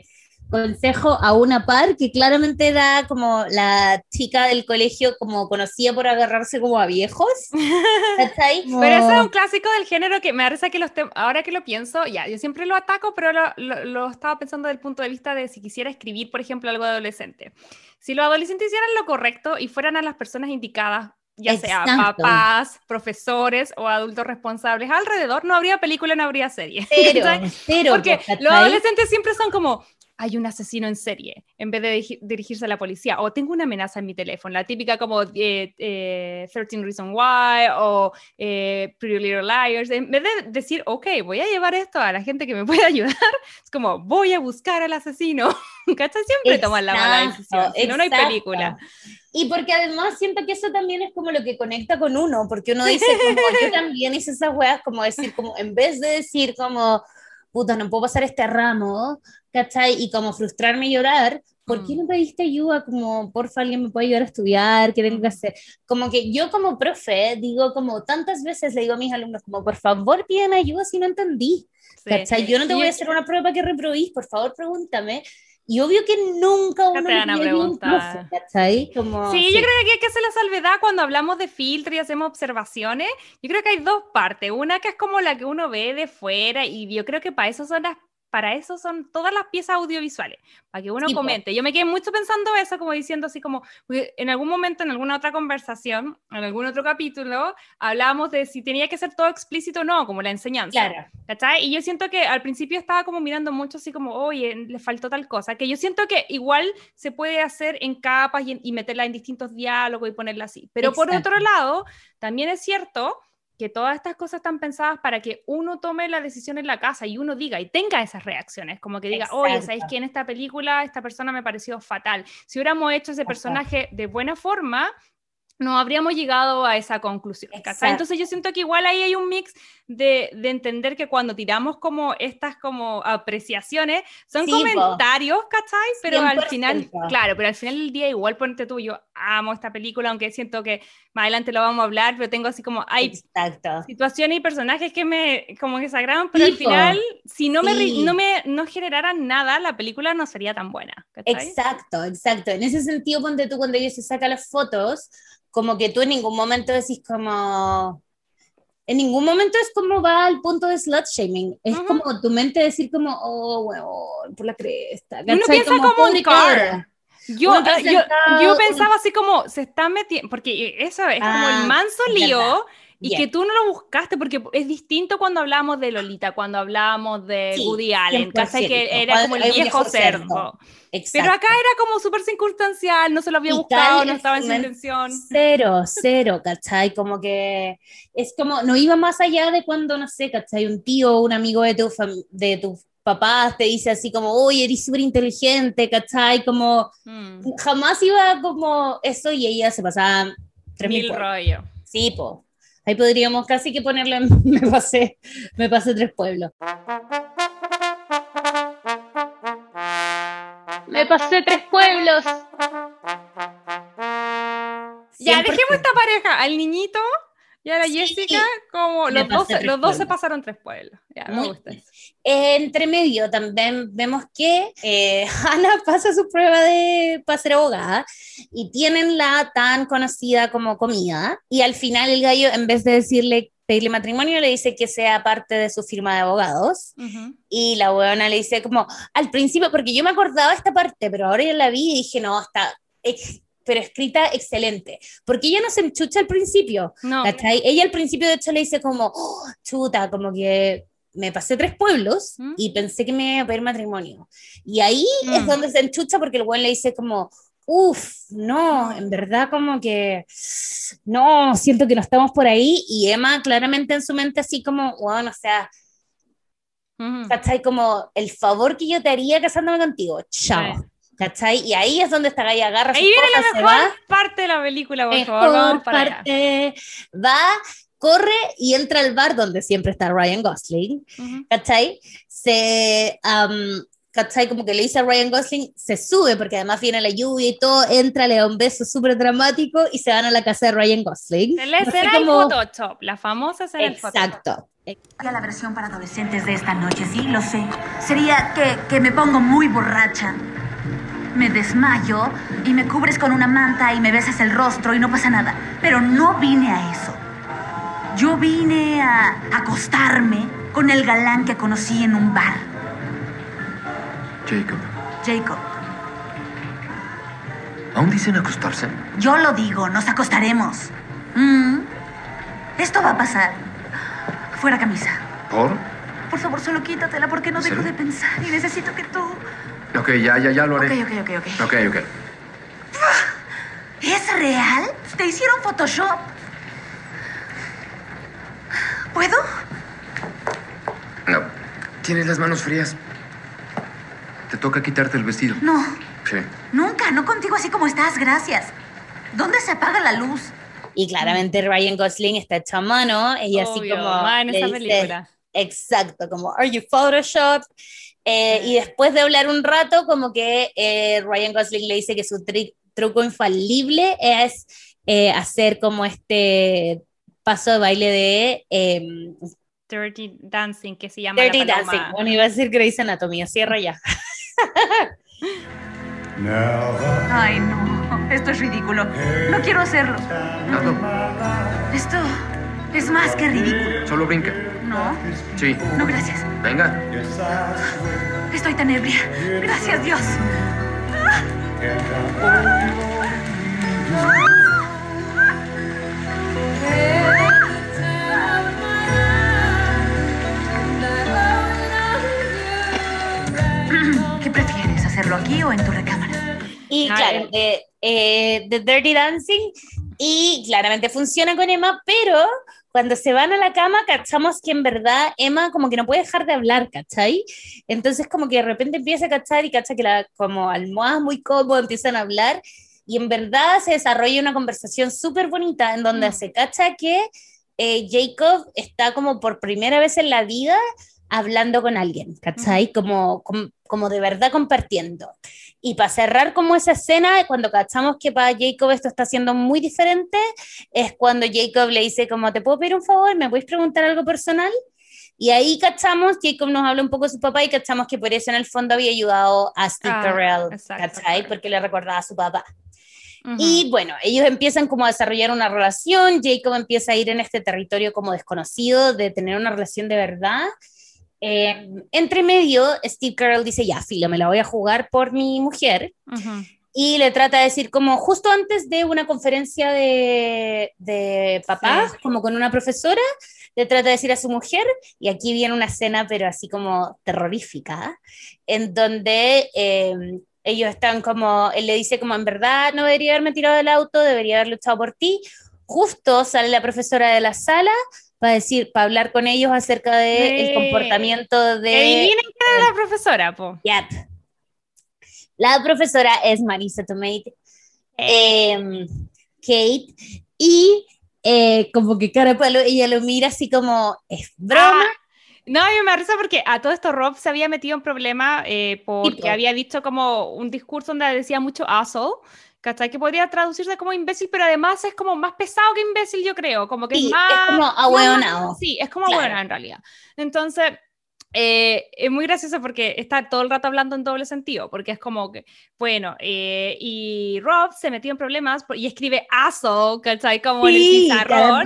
consejo a una par que claramente era como la chica del colegio, como conocida por agarrarse como a viejos. <laughs> ¿Cachai? Pero ese es Como- un clásico del género que me parece que los ahora que lo pienso, ya, yo siempre lo ataco, pero lo, lo- lo estaba pensando desde el punto de vista de si quisiera escribir, por ejemplo, algo adolescente. Si los adolescentes hicieran lo correcto y fueran a las personas indicadas, ya sea Exacto. papás, profesores o adultos responsables alrededor, no habría película, no habría serie. Cero, <laughs> ¿Cachai? cero, Porque ¿cachai? los adolescentes siempre son como, hay un asesino en serie, en vez de dirigi- dirigirse a la policía, o tengo una amenaza en mi teléfono, la típica como eh, eh, 13 Reasons Why o eh, Pretty Little Liars, en vez de decir, ok, voy a llevar esto a la gente que me puede <laughs> ayudar, es como, voy a buscar al asesino, <laughs> ¿cachai? Siempre toman la mala Exacto, decisión, si no, no hay exacto. película. Y porque además siento que eso también es como lo que conecta con uno, porque uno dice como yo <laughs> también hice esas weas, como decir, como en vez de decir como, puta, no puedo pasar este ramo, ¿cachai? Y como frustrarme y llorar, ¿por qué Mm. no pediste ayuda? Como, porfa, alguien me puede ayudar a estudiar, ¿qué tengo que hacer? Como que yo como profe digo como tantas veces le digo a mis alumnos como, por favor, piden ayuda si no entendí. Sí. ¿Cachai? Yo no te voy a hacer una prueba que reprobís, por favor, pregúntame. Y obvio que nunca te uno van a preguntar. profe. Como, Sí, yo creo que hay que hacer la salvedad cuando hablamos de filtro y hacemos observaciones. Yo creo que hay dos partes. Una que es como la que uno ve de fuera y yo creo que para eso son las para eso son todas las piezas audiovisuales, para que uno Sí, comente. Yo me quedé mucho pensando eso, como diciendo así como, en algún momento, en alguna otra conversación, en algún otro capítulo, hablábamos de si tenía que ser todo explícito o no, como la enseñanza. Claro. ¿Cachai? Y yo siento que al principio estaba como mirando mucho así como, oye, le faltó tal cosa, que yo siento que igual se puede hacer en capas y, en- y meterla en distintos diálogos y ponerla así. Pero por otro lado, también es cierto que todas estas cosas están pensadas para que uno tome la decisión en la casa y uno diga y tenga esas reacciones, como que diga, oye, ¿sabéis Exacto. que en esta película esta persona me pareció fatal? Si hubiéramos hecho ese Exacto. personaje de buena forma, no habríamos llegado a esa conclusión. Exacto. Entonces yo siento que igual ahí hay un mix de, de entender que cuando tiramos como estas como apreciaciones, son Sí, comentarios, ¿cachai? Pero al 100%. final, claro, pero al final del día igual ponte tú, yo amo esta película, aunque siento que más adelante lo vamos a hablar, pero tengo así como, hay Exacto. situaciones y personajes que me como que se agradan, pero Sí, al final, si no me, Sí. no me no generaran nada, la película no sería tan buena. ¿cachai? Exacto, exacto. En ese sentido, ponte tú cuando ellos se sacan las fotos, como que tú en ningún momento decís como... En ningún momento es como va al punto de slut shaming. Es Ujú. como tu mente decir como, oh, huevón, por la cresta. Uno piensa como pobre en Car. Yo, ah, yo, yo uno- pensaba así como, se están metiendo, porque eso es como Ah, el manso es lío, verdad. y Bien. que tú no lo buscaste, porque es distinto cuando hablamos de Lolita, cuando hablamos de Sí, Woody Allen, ¿cachai? Que 100%, era como el viejo cerdo. Pero acá era como súper circunstancial, no se lo había Y buscado, no es estaba en su intención. Cero, cero, ¿cachai? Como que es como, no iba más allá de cuando, no sé, ¿cachai? Un tío un amigo de tu, de tus papás te dice así como, oye, eres súper inteligente, ¿cachai? Como, Mm, jamás iba como eso y ella se pasaba tres mil rollo. Sí, po. Ahí podríamos casi que ponerle, en- <laughs> me pasé, me pasé tres pueblos. Me pasé tres pueblos. Ya, 100%. dejemos esta pareja, al niñito y a la Sí, Jessica, como los dos, los dos se pasaron tres pueblos. Ya, me Muy gusta bien. eso. Entre medio también vemos que eh, <laughs> Hannah pasa su prueba de para ser abogada y tienen la tan conocida como comida y al final el gallo en vez de decirle pedirle matrimonio le dice que sea parte de su firma de abogados y la huevona le dice como al principio porque yo me acordaba esta parte pero ahora ya la vi y dije no está pero escrita excelente porque ella no se enchucha al principio No, ¿Cachai? Ella al principio de hecho le dice como, "Oh, chuta, como que me pasé tres pueblos ¿Mm? y pensé que me iba a pedir matrimonio. Y ahí es Mm. donde se enchucha porque el buen le dice como, uff, no, en verdad como que, no, siento que no estamos por ahí. Y Emma claramente en su mente así como, bueno, o sea, Ujú. ¿cachai? Como el favor que yo te haría casándome contigo, chao. ¿Cachai? Y ahí es donde esta galla agarra Ahí sus viene cosas, la se mejor va. parte de la película, por favor, mejor vamos para allá. parte. Va, corre y entra al bar donde siempre está Ryan Gosling, Ujú. ¿cachai? Se, am, ¿cachai? Como que le dice a Ryan Gosling, se sube porque además viene la lluvia y todo, entra, le da un beso súper dramático y se van a la casa de Ryan Gosling. La No escena del cómo- Photoshop, la famosa escena. Exacto. a la versión para adolescentes de esta noche, sí, lo sé. Sería que, que me pongo muy borracha. Me desmayo y me cubres con una manta y me besas el rostro y no pasa nada. Pero no vine a eso. Yo vine a acostarme con el galán que conocí en un bar, Jacob, Jacob. ¿aún dicen acostarse? Yo lo digo, nos acostaremos. Mm. Esto va a pasar. Fuera camisa. ¿Por? Por favor, solo quítatela porque no ¿En dejo de pensar y necesito que tú Ok, ya, ya, ya lo haré. Ok, ok, ok, ok. Ok, ok. ¿Es real? ¿Te hicieron Photoshop? ¿Puedo? No. Tienes las manos frías. Te toca quitarte el vestido. No, Sí. nunca, no contigo así como estás, gracias. ¿Dónde se apaga la luz? Y claramente Ryan Gosling está hecho a mano, ella así Obvio, como... más en le esa dice- película. Exacto, como, ¿Are you Photoshop? Eh, y después de hablar un rato, como que eh, Ryan Gosling le dice que su tri- truco infalible es eh, hacer como este paso de baile de em, Dirty Dancing, que se llama Dirty la. Dancing. Bueno, iba a decir Grey's Anatomy, cierra ya. <laughs> Ay, no. Esto es ridículo. No quiero hacerlo. Esto es más que ridículo. Solo brinca. No, Sí. no, gracias. Venga. Estoy tan ebria. Gracias, Dios. ¿Qué prefieres, hacerlo aquí o en tu recámara? Y claro, de, eh, de Dirty Dancing, y claramente funciona con Emma, pero cuando se van a la cama, cachamos que en verdad Emma como que no puede dejar de hablar, ¿cachai? Entonces como que de repente empieza a cachar y cacha que la, como almohadas muy cómodas empiezan a hablar, y en verdad se desarrolla una conversación súper bonita en donde se cacha que eh, Jacob está como por primera vez en la vida hablando con alguien, ¿cachai? Como, como, como de verdad compartiendo. Y para cerrar como esa escena, cuando cachamos que para Jacob esto está siendo muy diferente, es cuando Jacob le dice como, ¿te puedo pedir un favor? ¿Me puedes preguntar algo personal? Y ahí cachamos, Jacob nos habla un poco de su papá y cachamos que por eso en el fondo había ayudado a Steve Ah. ¿cachai? Porque le recordaba a su papá. Y bueno, ellos empiezan como a desarrollar una relación, Jacob empieza a ir en este territorio como desconocido, de tener una relación de verdad. Eh, entre medio, Steve Carell dice, ya, filo, me la voy a jugar por mi mujer. Ujú. Y le trata de decir como justo antes de una conferencia de, de papás, como con una profesora, le trata de decir a su mujer, y aquí viene una escena, pero así como terrorífica, en donde eh, ellos están como, él le dice como en verdad no debería haberme tirado del auto, debería haber luchado por ti. Justo sale la profesora de la sala para decir, para hablar con ellos acerca del Sí. comportamiento de... Adivinen quién era la profesora, po. Yep. La profesora es Marisa Tomate, em, Kate, y eh, como que cara palo, ella lo mira así como, es broma. Ah, no, a mí me risa porque a todo esto Rob se había metido en problema eh, porque po. había dicho como un discurso donde decía mucho asshole, ¿cachai? Que podría traducirse como imbécil, pero además es como más pesado que imbécil, yo creo, como que Sí, es más... es como ahueonado. Sí, es como Claro. ahueonado en realidad. Entonces... eh, es muy gracioso porque está todo el rato hablando en doble sentido, porque es como que, bueno, eh, y Rob se metió en problemas por- y escribe asshole, ¿cachai? Como en el Sí, pizarrón.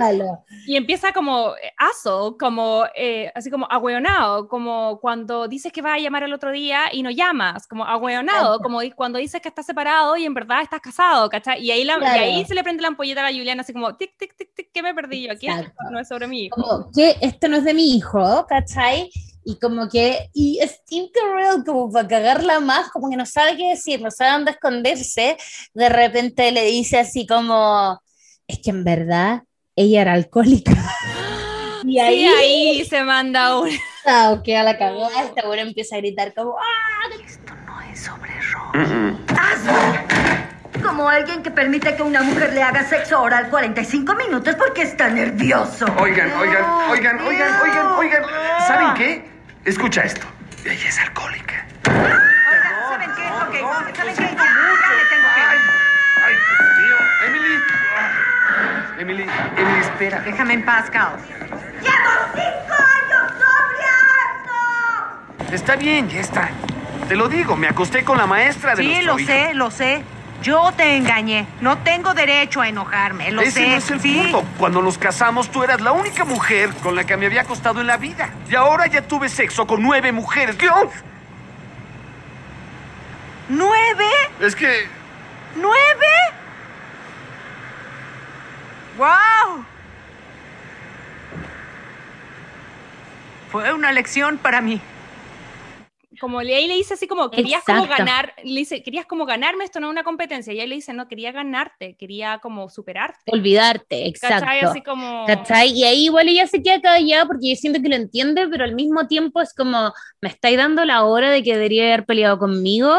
Y empieza como eh, asshole, como eh, así como agüeonado, como cuando dices que vas a llamar el otro día y no llamas, como agüeonado, como cuando dices que estás separado y en verdad estás casado, ¿cachai? Y ahí, la- y Claro. ahí se le prende la ampolleta a la Juliana, así como tic, tic, tic, tic, ¿qué me perdí yo aquí? No es sobre mi hijo. Como que esto no es de mi hijo, ¿cachai? Y como que, y Steve Carell, como para cagarla más, como que no sabe qué decir, no sabe dónde esconderse, de repente le dice así como, es que en verdad ella era alcohólica. <gasps> y ahí, ahí se manda <laughs> un... ah, que a la cagada, esta buena empieza a gritar como, ¡ah! Esto no es sobre Rob. ¡Hazlo! Como alguien que permite que una mujer le haga sexo oral 45 minutos porque está nervioso. Oigan, oigan, oigan, oigan, oigan, oigan. ¿Saben qué? Escucha esto. Ella es alcohólica. Oigan, ¿saben qué? Ok, ¿saben qué? Ya, ya me tengo que Ay, ir. ay, Dios mío. Emily. Emily, Emily, espera. Déjame en paz, Cal. ¡Llevo cinco años sobria! Está bien, ya está. Te lo digo, me acosté con la maestra de Sí, nuestro lo hijo. sé, lo sé. Yo te engañé. No tengo derecho a enojarme. Lo Ese sé. no es el sí. punto. Cuando nos casamos, tú eras la única mujer con la que me había acostado en la vida. Y ahora ya tuve sexo con nueve mujeres. ¿Qué? ¿Nueve? Es que ¿Nueve? ¡Wow! Fue una lección para mí. Como ahí le dice así como, querías como Exacto. ganar, le dice, querías como ganarme, esto no es una competencia. Y él le dice, no, quería ganarte, quería como superarte. Olvidarte, ¿Cachai? exacto. Así como... ¿Cachai? Y ahí igual ella se queda callada porque yo siento que lo entiende, pero al mismo tiempo es como, me estáis dando la hora de que debería haber peleado conmigo,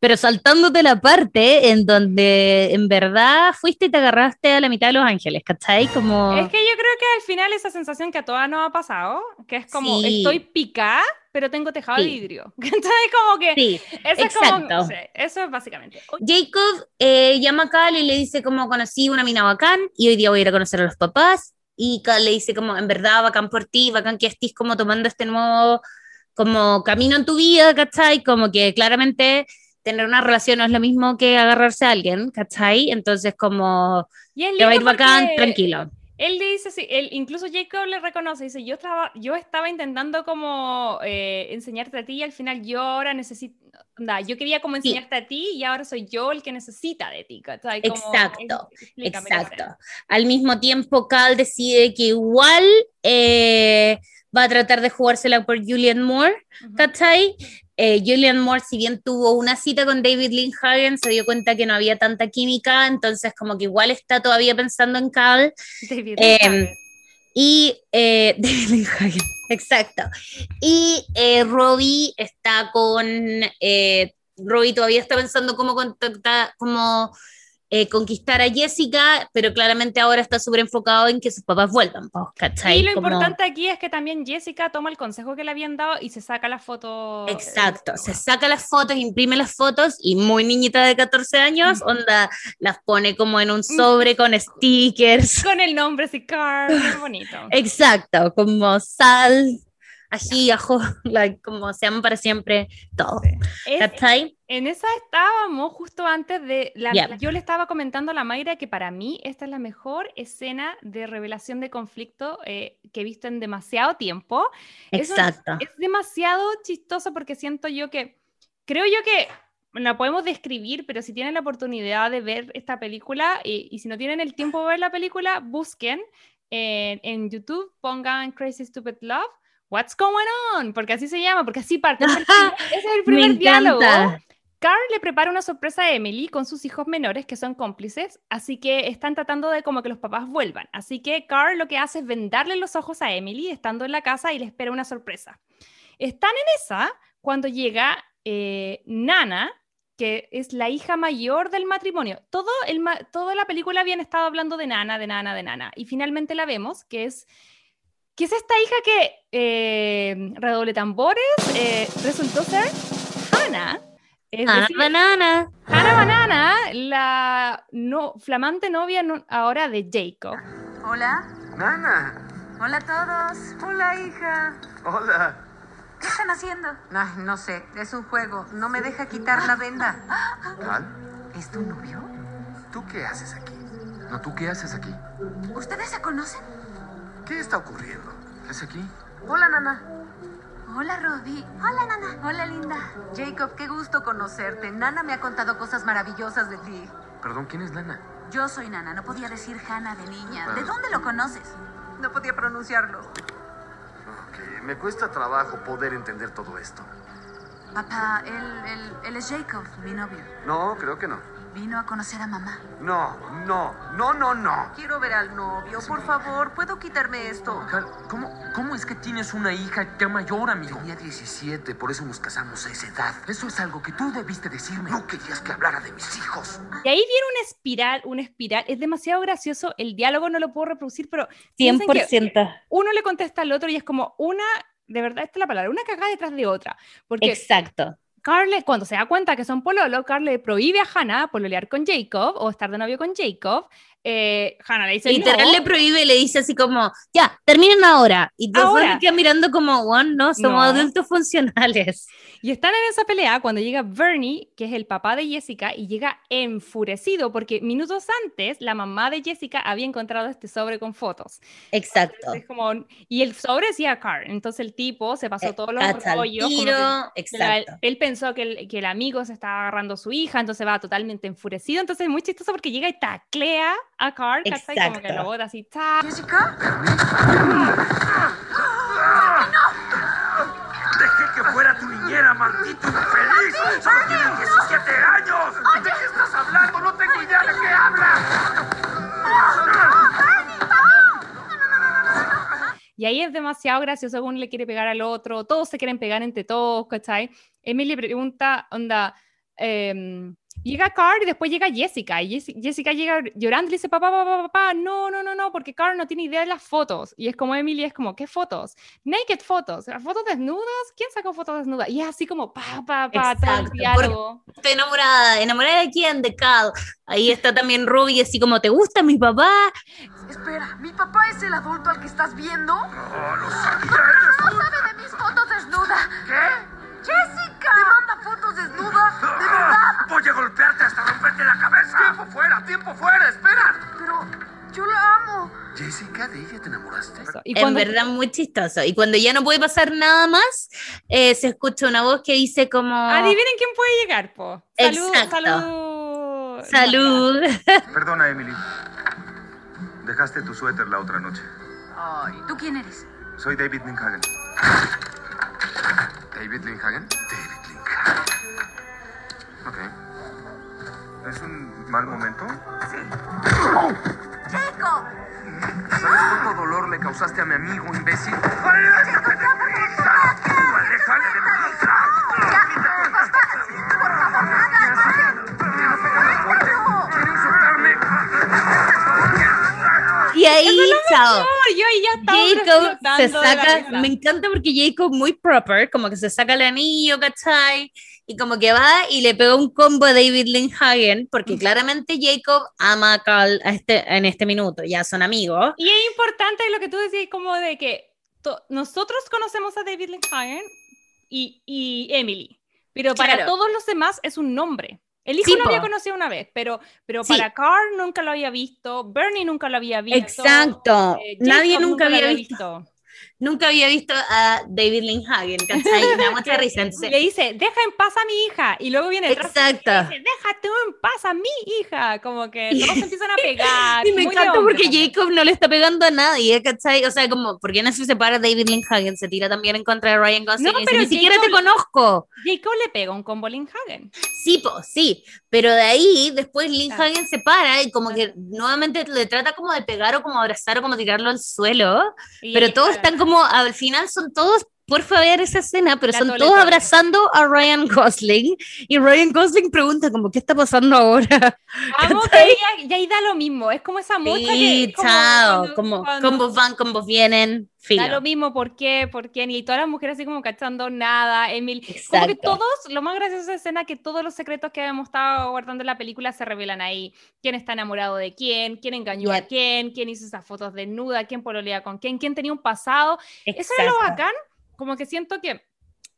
pero saltándote la parte en donde en verdad fuiste y te agarraste a la mitad de Los Ángeles, ¿cachai? Como... Es que yo creo que al final esa sensación que a todas nos ha pasado, que es como, Sí. estoy picada, pero tengo tejado de Sí. vidrio. <laughs> Entonces como que... Sí, Eso es como, exacto. sí, eso es básicamente. Jacob eh, llama a Cal y le dice como conocí una mina bacán y hoy día voy a ir a conocer a los papás y Cal le dice como en verdad bacán por ti, bacán que estés como tomando este nuevo como camino en tu vida, ¿cachai? Como que claramente tener una relación no es lo mismo que agarrarse a alguien, ¿cachai? Entonces como te va a ir bacán, tranquilo. Él le dice, sí, él, incluso Jacob le reconoce, dice, yo estaba, yo estaba intentando como eh, enseñarte a ti y al final yo ahora necesito, onda, yo quería como Sí. enseñarte a ti y ahora soy yo el que necesita de ti, Exacto, es- Exacto. Al mismo tiempo, Cal decide que igual eh, va a tratar de jugársela por Julian Moore. ¿cachai? Eh, Julian Moore, si bien tuvo una cita con David Lynn Hagen, se dio cuenta que no había tanta química, entonces como que igual está todavía pensando en Cal. David Lynch, Y eh, <laughs> David Lynn Hagen, exacto. Y eh, Robbie está con... eh, Robbie todavía está pensando cómo contactar, cómo eh, conquistar a Jessica, pero claramente ahora está súper enfocado en que sus papás vuelvan, ¿cachai? Y lo Como- importante aquí es que también Jessica toma el consejo que le habían dado y se saca la foto. Exacto, eh, se saca las fotos, imprime las fotos y muy niñita de 14 años, onda, las pone como en un sobre con stickers. Con el nombre así, Carl, qué bonito. <laughs> Exacto, como sal, ají, ajo, <laughs> like, como se aman para siempre, todo. Es-. En esa estábamos justo antes de... La, Ya. Yo le estaba comentando a la Mayra que para mí esta es la mejor escena de revelación de conflicto eh, que he visto en demasiado tiempo. Es Exacto. Es demasiado chistoso porque siento yo que... Creo yo que la podemos describir, pero si tienen la oportunidad de ver esta película y, y si no tienen el tiempo de ver la película, busquen en, en YouTube, pongan Crazy Stupid Love. What's going on? Porque así se llama, porque así parte. Ese es el primer, Me diálogo. Carl le prepara una sorpresa a Emily con sus hijos menores que son cómplices, así que están tratando de como que los papás vuelvan. Así que Carl lo que hace es vendarle los ojos a Emily estando en la casa y le espera una sorpresa. Están en esa cuando llega eh, Nana, que es la hija mayor del matrimonio. Todo el ma- toda la película habían estado hablando de Nana, de Nana, de Nana, y finalmente la vemos, que es que es esta hija que eh, redoble tambores, eh, resultó ser Hannah. Es decir, banana. Hannah Banana, la no, flamante novia no- ahora de Jacob. Hola. Nana. Hola a todos. Hola, hija. Hola. ¿Qué están haciendo? Ay, no sé. Es un juego. No me deja quitar la venda. ¿Cal? ¿Es tu novio? ¿Tú qué haces aquí? No, ¿tú qué haces aquí? ¿Ustedes se conocen? ¿Qué está ocurriendo? ¿Qué es aquí? Hola, Nana. Hola, Robbie. Hola, Nana. Hola, Linda. Jacob, qué gusto conocerte. Nana me ha contado cosas maravillosas de ti. Perdón, ¿quién es Nana? Yo soy Nana. No podía decir Hannah de niña. ¿De Ah. dónde lo conoces? No podía pronunciarlo. Ok, me cuesta trabajo poder entender todo esto. Papá, él, él, él es Jacob, mi novio. No, creo que no. Vino a conocer a mamá. No, no, no, no, no. Quiero ver al novio. Por favor, ¿puedo quitarme esto? Cal, ¿cómo, ¿Cómo es que tienes una hija ya mayor, amigo? Tenía 17, por eso nos casamos a esa edad. Eso es algo que tú debiste decirme. No querías que hablara de mis hijos. Y ahí viene una espiral, una espiral. Es demasiado gracioso. El diálogo no lo puedo reproducir, pero piensen que 100%. uno le contesta al otro y es como una, de verdad, esta es la palabra, una cagada detrás de otra. Porque Exacto. Carl, cuando se da cuenta que son pololo, Carl le prohíbe a Hannah pololear con Jacob o estar de novio con Jacob. Eh, Hannah le dice Literal no. le prohíbe y le dice así como, ya, terminen ahora. Y Ahora. se quedan mirando como, bueno, no, somos No. adultos funcionales. Y están en esa pelea cuando llega Bernie, que es el papá de Jessica, y llega enfurecido porque minutos antes la mamá de Jessica había encontrado este sobre con fotos. Exacto. Es como, y el sobre decía Carl. Entonces el tipo se pasó Eh, todos los rollos. como tiro, que- que la- exacto. él pensó que el, que el amigo se estaba agarrando a su hija, entonces va totalmente enfurecido. Entonces es muy chistoso porque llega y taclea a Carl, ¿cachai? como que lo bota así. ¡ta! ¿Jessica? Dejé que fuera tu niñera, maldito infeliz! ¡Solo tienes 17 años! ¿De qué estás hablando? ¡No tengo idea de qué hablas! Y ahí es demasiado gracioso, uno le quiere pegar al otro, todos se quieren pegar entre todos, ¿cachai? Emily pregunta, onda, em, llega Carl y después llega Jessica, y Jessi- Jessica llega llorando y le dice, papá, papá, papá, no, no, no, no, porque Carl no tiene idea de las fotos. Y es como Emily, es como, ¿qué fotos? Naked fotos, ¿las fotos desnudas? ¿Quién sacó fotos desnudas? Y es así como, pa, pa, pa, Exacto, diálogo. Estoy enamorada, enamorada de quién, de Cal. Ahí está también Ruby, así como, ¿te gusta mi papá? Espera, ¿mi papá es el adulto al que estás viendo? ¡Oh, lo sabía! ¡Eres ¿Cómo sabe de mis fotos desnuda? ¿Qué? ¡Jessica! ¿Te manda fotos desnuda? ¡De verdad! ¡Voy a golpearte hasta romperte la cabeza! ¡Tiempo fuera! ¡Tiempo fuera! ¡Espera! Pero yo la amo. Jessica, ¿de ella te enamoraste? Y En verdad, muy chistoso. Y cuando ya no puede pasar nada más, eh, se escucha una voz que dice como... Adivinen quién puede llegar, po. Salud, Exacto. salud. Salud. Perdona, Emily. Dejaste tu suéter la otra noche. Ay, ¿tú quién eres? Soy David Lindhagen. ¿David Lindhagen? David Lindhagen. Ok. ¿Es un mal momento? ¡Jacob! ¿Sabes cuánto dolor le causaste a mi amigo, imbécil? ¡Aléjale de mi hija! ¿Quiere Y ahí, chao. Yo ya Jacob se saca, me encanta porque Jacob muy proper, como que se saca el anillo, ¿cachai? Y como que va y le pega un combo a David Lindhagen, porque claramente Jacob ama a Carl a este, en este minuto, ya son amigos. Y es importante lo que tú decías, como de que nosotros conocemos a David Lindhagen y, y Emily, pero para Claro. todos los demás es un nombre. El hijo Sí, lo había conocido una vez, pero, pero Sí. para Carl nunca lo había visto, Bernie nunca lo había visto. Exacto, eh, nadie nunca lo había visto. Nunca había visto a David Lindhagen, ¿cachai? Y me da <laughs> mucha risa. entonces- Le dice, deja en paz a mi hija. Y luego viene detrás Exacto. y dice, déjate en paz a mi hija. Como que todos <laughs> empiezan a pegar. Y me encanta porque. Jacob no le está pegando a nadie, ¿cachai? O sea, como, ¿por qué no se separa David Lindhagen? Se tira también en contra de Ryan Gosling No, y dice, pero ni siquiera te conozco. Jacob le pega un combo a Lindhagen. Sí, po, sí, pero de ahí después Lindhagen se para y como que nuevamente le trata como de pegar o como abrazar o como tirarlo al suelo, Y pero todos para- están como, al final son todos, por favor, esa escena, pero La son todos abrazando a Ryan Gosling y Ryan Gosling pregunta como, ¿qué está pasando ahora? Amo que ¿Cachai? ella- y ahí da lo mismo. Es como esa que. Sí, como chao, cuando- como cuando- combos van, combos vienen, Da lo filo. mismo, ¿por qué? ¿Por qué? Y todas las mujeres así como cachando nada, Emil. Como que Exacto. todos, lo más gracioso de esa escena, que todos los secretos que habíamos estado guardando en la película se revelan ahí. ¿Quién está enamorado de quién? ¿Quién engañó a Yep. quién? ¿Quién hizo esas fotos desnuda? ¿Quién pololea con quién? ¿Quién tenía un pasado? Eso era lo Exacto. bacán. Como que siento que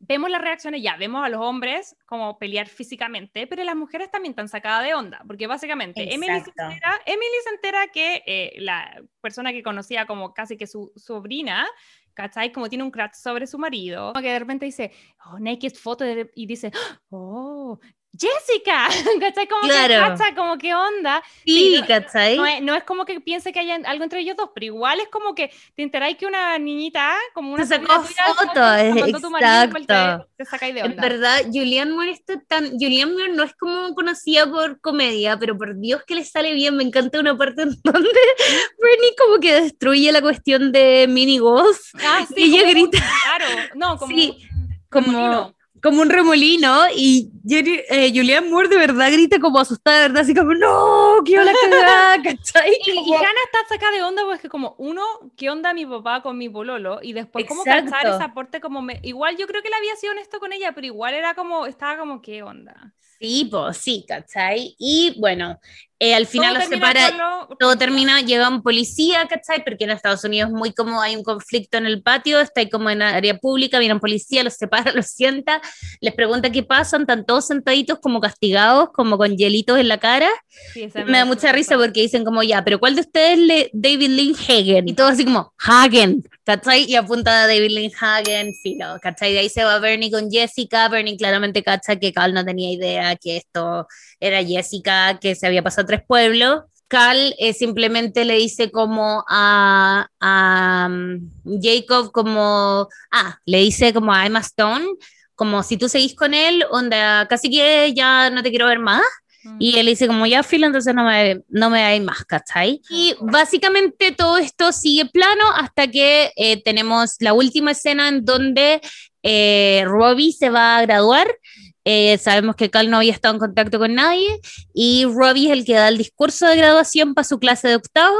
vemos las reacciones ya, vemos a los hombres como pelear físicamente, pero las mujeres también están sacadas de onda, porque básicamente Emily se, entera, Emily se entera que eh, la persona que conocía como casi que su sobrina, ¿cachai? Como tiene un crash sobre su marido, como que de repente dice, oh, naked photo, y dice, oh, Jessica, <laughs> ¿cachai? Como Claro. que como que onda. Sí, Sí, no- ¿cachai? No es, no es como que piense que haya algo entre ellos dos, pero igual es como que te enteráis que una niñita, como una Se sacó fotos, igual te- exacto. te sacáis de En onda. verdad, Julianne Moore está tan. Julianne Moore no es como conocida por comedia, pero por Dios que le sale bien. Me encanta una parte en donde <laughs> Bernie como que destruye la cuestión de Mini Ghost. Ah, sí, y ella como grita Claro, no, como Sí, como, remolino. Como un remolino. Y Jerry- eh, Julianne Moore de verdad grita como asustada, de verdad, así como, ¡No! ¡Qué la cagada! <laughs> ¿cachai? Y, y Como- Hannah está sacada de onda porque como, uno, ¿qué onda mi papá con mi pololo? Y después, ¿cómo Exacto. cachar ese aporte? Como me- igual yo creo que él había sido honesto con ella, pero igual era como, estaba como, ¿qué onda? Sí, pues sí, ¿cachai? Y bueno, eh, al final Todo los separa. lo- todo termina, llega un policía, ¿cachai? Porque en Estados Unidos muy como hay un conflicto en el patio, está ahí como en área pública, viene un policía, los separa, <laughs> los sienta, les pregunta qué pasan, están todos sentaditos como castigados, como con hielitos en la cara. Sí, Me da mucha risa porque dicen como, ya, pero ¿cuál de ustedes le David Lynn Hagen? Y todo así como, Hagen, ¿cachai? Y apunta a David Lynn filo, ¿cachai? De ahí se va Bernie con Jessica, Bernie claramente cacha que Cal no tenía idea que esto era Jessica, que se había pasado a tres pueblos. Cal eh, simplemente le dice como a, a um, Jacob como, ah, le dice como a Emma Stone, como si tú seguís con él, onda, casi que ya no te quiero ver más. Y él dice como ya filo, entonces no me, no me hay más, ¿cachai? Y básicamente todo esto sigue plano hasta que eh, tenemos la última escena en donde eh, Robbie se va a graduar. Eh, sabemos que Cal no había estado en contacto con nadie y Robbie es el que da el discurso de graduación para su clase de octavo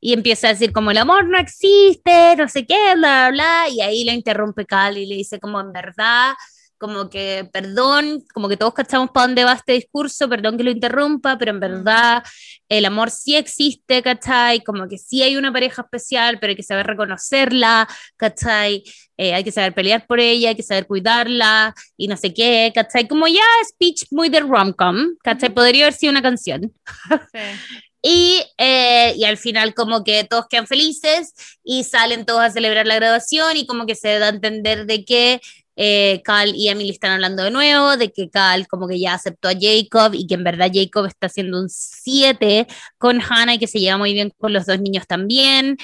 y empieza a decir como el amor no existe, no sé qué, bla, bla, bla, y ahí le interrumpe Cal y le dice como en verdad como que perdón, como que todos cachamos para dónde va este discurso, perdón que lo interrumpa, pero en verdad el amor sí existe, ¿cachai? Como que sí hay una pareja especial, pero hay que saber reconocerla, ¿cachai? Eh, hay que saber pelear por ella, hay que saber cuidarla y no sé qué, ¿cachai? Como ya speech muy de rom-com, ¿cachai? Podría haber sido una canción. <laughs> Y, eh, y, al final como que todos quedan felices y salen todos a celebrar la graduación y como que se da a entender de que eh, Cal y Emily están hablando de nuevo, de que Cal como que ya aceptó a Jacob y que en verdad Jacob está haciendo un 7 con Hannah y que se lleva muy bien con los dos niños también.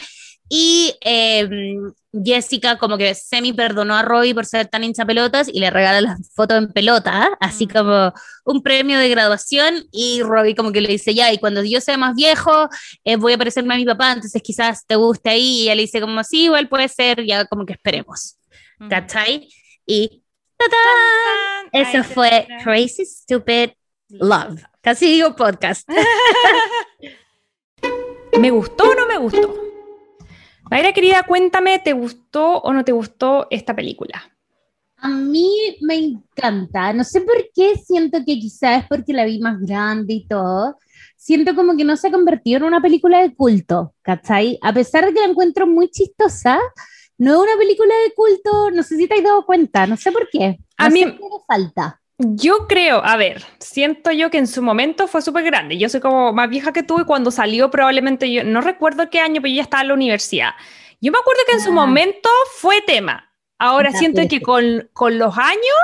Y em, Jessica como que semi perdonó a Robbie por ser tan hincha pelotas y le regala la foto en pelota, así mm. como un premio de graduación y Robbie como que le dice, ya, y cuando yo sea más viejo eh, voy a parecerme a mi papá, entonces quizás te guste ahí y ella le dice como, sí, igual puede ser, ya como que esperemos. Mm. ¿Cachai? Y ¡tadán! Eso fue Crazy Stupid Love. Casi digo podcast. <laughs> ¿Me gustó o no me gustó? Mayra, querida, cuéntame, ¿te gustó o no te gustó esta película? A mí me encanta. No sé por qué siento que quizás es porque la vi más grande y todo. Siento como que no se ha convertido en una película de culto, ¿cachai? A pesar de que la encuentro muy chistosa, no es una película de culto, no sé si te has dado cuenta, no sé por qué. a mí me falta. Yo creo, a ver, siento yo que en su momento fue súper grande. Yo soy como más vieja que tú y cuando salió probablemente yo, no recuerdo qué año, pero yo ya estaba en la universidad. Yo me acuerdo que en su ah. momento fue tema. Ahora siento que con, con los años,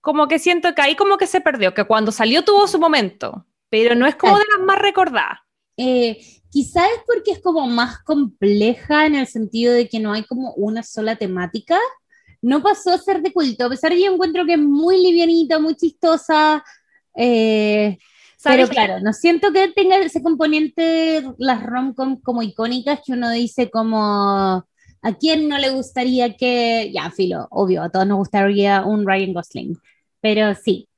como que siento que ahí como que se perdió, que cuando salió tuvo su momento, pero no es como de las más recordadas. Eh, Quizá es porque es como más compleja en el sentido de que no hay como una sola temática. No pasó a ser de culto, a pesar de que yo encuentro que es muy livianita, muy chistosa. Eh, pero claro, no siento que tenga ese componente, las rom-com como icónicas que uno dice como, ¿a quién no le gustaría que, ya, filo, obvio, a todos nos gustaría un Ryan Gosling, pero sí,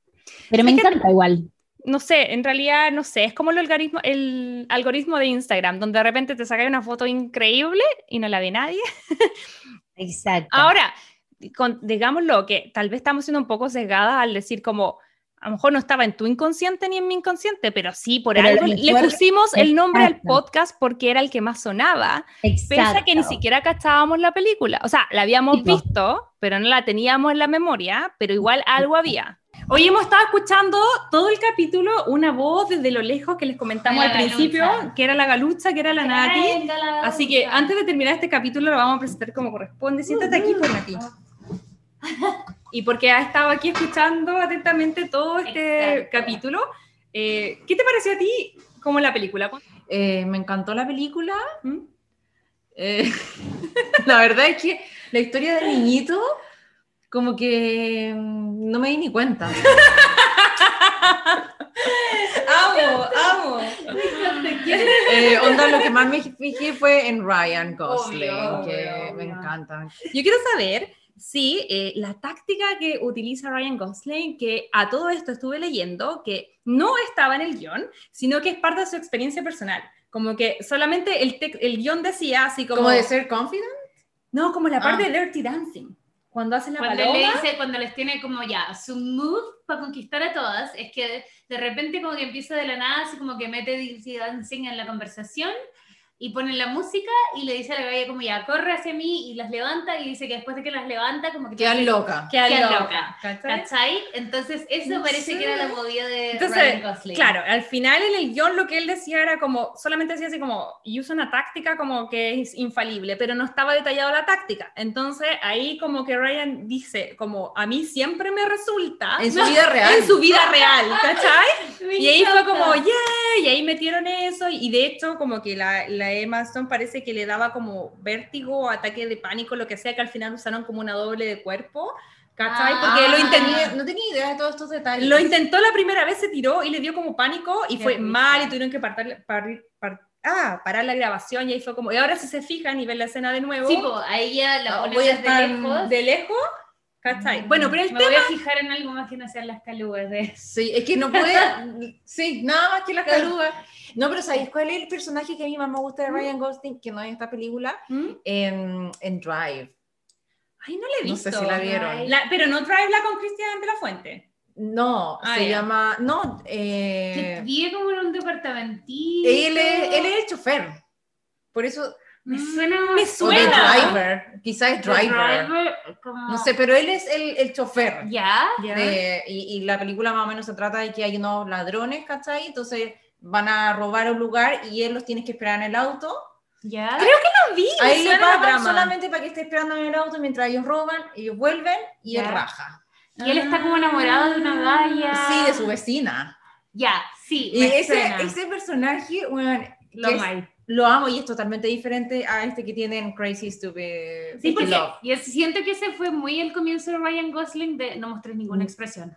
pero me encanta igual no sé, en realidad, no sé, es como el algoritmo, el algoritmo de Instagram, donde de repente te saca una foto increíble y no la ve nadie. Exacto. Ahora, digámoslo, que tal vez estamos siendo un poco sesgadas al decir como, a lo mejor no estaba en tu inconsciente ni en mi inconsciente, pero sí, por algo le pusimos el nombre al podcast porque era el que más sonaba, Exacto. pese a que ni siquiera cachábamos la película. O sea, la habíamos visto, pero no la teníamos en la memoria, pero igual algo había. Hoy hemos estado escuchando todo el capítulo, una voz desde lo lejos que les comentamos al principio, que era la galucha, que era la Nati. Así que antes de terminar este capítulo lo vamos a presentar como corresponde. Siéntate aquí, por Nati. Y porque ha estado aquí escuchando atentamente todo este capítulo, eh, ¿qué te pareció a ti como la película? Eh, me encantó la película. ¿Mm? Eh, <laughs> la verdad es que la historia del niñito como que mm, no me di ni cuenta. <laughs> amo, amo. Eh, onda, lo que más me fijé fue en Ryan Gosling, que me encanta. Yo quiero saber si eh, la táctica que utiliza Ryan Gosling, que a todo esto estuve leyendo, que no estaba en el guion, sino que es parte de su experiencia personal. Como que solamente el, el guion decía así como... ¿Como de ser confident? No, como la parte ah. de Dirty Dancing cuando hacen la cuando le dice, cuando les tiene como ya su move para conquistar a todas, es que de, repente como que empieza de la nada, así como que mete dancing en la conversación y pone la música y le dice a la galla como ya, corre hacia mí y las levanta y dice que después de que las levanta como que... Quedan loca. Quedan loca. ¿Cachai? Entonces eso parece que era la movida de Entonces, Ryan Gosling. Claro, al final en el guion lo que él decía era como, solamente decía así como, y usa una táctica como que es infalible, pero no estaba detallado la táctica. Entonces ahí como que Ryan dice como, a mí siempre me resulta... En su vida real. En su vida real, <laughs> ¿cachai? y ahí fue como, yeah, y ahí metieron eso y de hecho como que la Emma Stone parece que le daba como vértigo, ataque de pánico, lo que sea, que al final usaron como una doble de cuerpo ¿cachai? Ah, Porque lo no intentó. no tenía idea de todos estos detalles. Lo intentó la primera vez, se tiró y le dio como pánico y Qué fue risa. mal y tuvieron que partar- par- par- ah, parar la grabación y ahí fue como, y ahora si se fijan y ven la escena de nuevo, Sí, pues a ella la ponen voy a estar lejos. de lejos, ¿cachai? Bueno, pero el Me tema... voy a fijar en algo más que no sean las calúas de Sí, es que no puede. <laughs> sí, nada más que las calugas. No, pero ¿sabéis cuál es el personaje que a mí más me gusta de Ryan Gosling, que no es esta película? ¿Mm? En, en Drive. Ay, no la he No visto. sé si la vieron. La- pero no Drive la con Cristian de la Fuente. No, Ah, se ya. llama. No, que eh, vive como en un departamentito. él, es, él es el chofer. Por eso. Me suena. Me O de Suena. driver. Quizás es driver. Driver, como- No sé, pero él es el, el chofer. ¿Ya? de- y, y la película más o menos se trata de que hay unos ladrones, ¿cachai? Entonces van a robar un lugar y él los tiene que esperar en el auto. ¿Ya? No vi, A me él le pagan solamente para que esté esperando en el auto mientras ellos roban, ellos vuelven y él Ya. raja. Y él está como enamorado de una galla. Sí, de su vecina. Ya, sí. Y ese, ese personaje, bueno, Lo que es- lo amo y es totalmente diferente a este que tienen Crazy Stupid Sí, porque Love. y es- siento que ese fue muy el comienzo de Ryan Gosling de no mostrar ninguna expresión.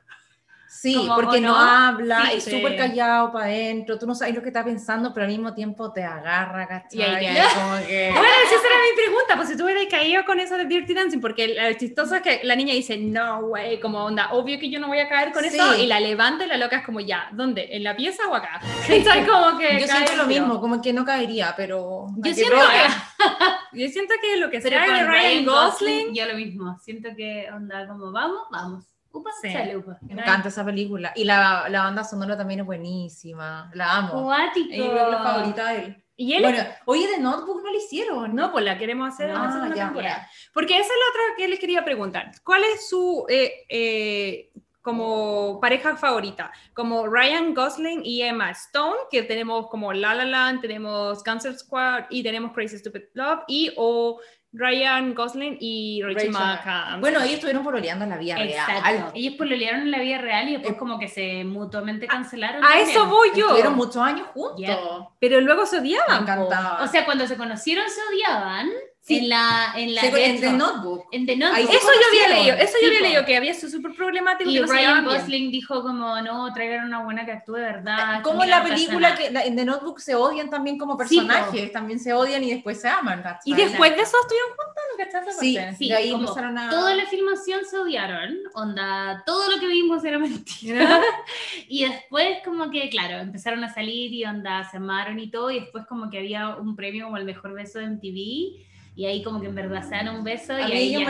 Sí, como, porque ¿o no, no? habla, Sí, es sí. súper callado para adentro, tú no sabes lo que está pensando, pero al mismo tiempo te agarra, ¿cachai? Y ahí Y ya. como que... <laughs> Bueno, esa era mi pregunta, pues si tú hubieras caído con eso de Dirty Dancing, porque lo chistoso es que la niña dice, no, güey, como onda, obvio que yo no voy a caer con Sí. eso, y la levanta y la loca es como, ya, ¿dónde? ¿En la pieza o acá? <laughs> ¿Cachai? Como que Yo siento lo mismo, como que no caería, pero... Yo siento que, <laughs> yo siento que lo que sea con de Ryan Gosling, Gosling, yo lo mismo. Siento que onda como vamos, vamos. Upa, Sí. upa. Me encanta esa película. Y la, la banda sonora también es buenísima. La amo. Cuático. Es película favorita de él. y él, Bueno, oye, de Notebook no lo hicieron. no, pues la queremos hacer en la Ah, segunda ya. temporada. Porque esa es la otra que les quería preguntar. ¿Cuál es su eh, eh, como pareja favorita? Como Ryan Gosling y Emma Stone, que tenemos como La La Land, tenemos Cancer Squad y tenemos Crazy Stupid Love, y o Ryan Gosling y Rachel Rachel McAdams. Bueno, ellos estuvieron pololeando en la vida Exacto. real. Ellos pololearon en la vida real y después Eh, como que se mutuamente cancelaron. a eso voy yo. Estuvieron muchos años juntos. Pero luego se Me odiaban. encantaba. O sea, cuando se conocieron se odiaban. Sí. En la, en la Sí, de en The Notebook. en The Notebook. Eso yo había leído, eso yo Sí, había leído, que había sido súper problemático Y que no Ryan. Gosling dijo como, no, traigan una buena que actúe de verdad. Como que en la no película nada". que en The Notebook se odian también como Sí, personajes, también se odian y después se aman. ¿cachai? Y después de eso estuvieron juntos, ¿no cachai Sí? Sí, de ahí como empezaron a... Toda la filmación se odiaron, onda, todo lo que vimos era mentira. <laughs> y después como que, claro, empezaron a salir y onda, se amaron y todo, y después como que había un premio como el mejor beso de MTV, y ahí como que en verdad se dan un beso y A mí ahí ya me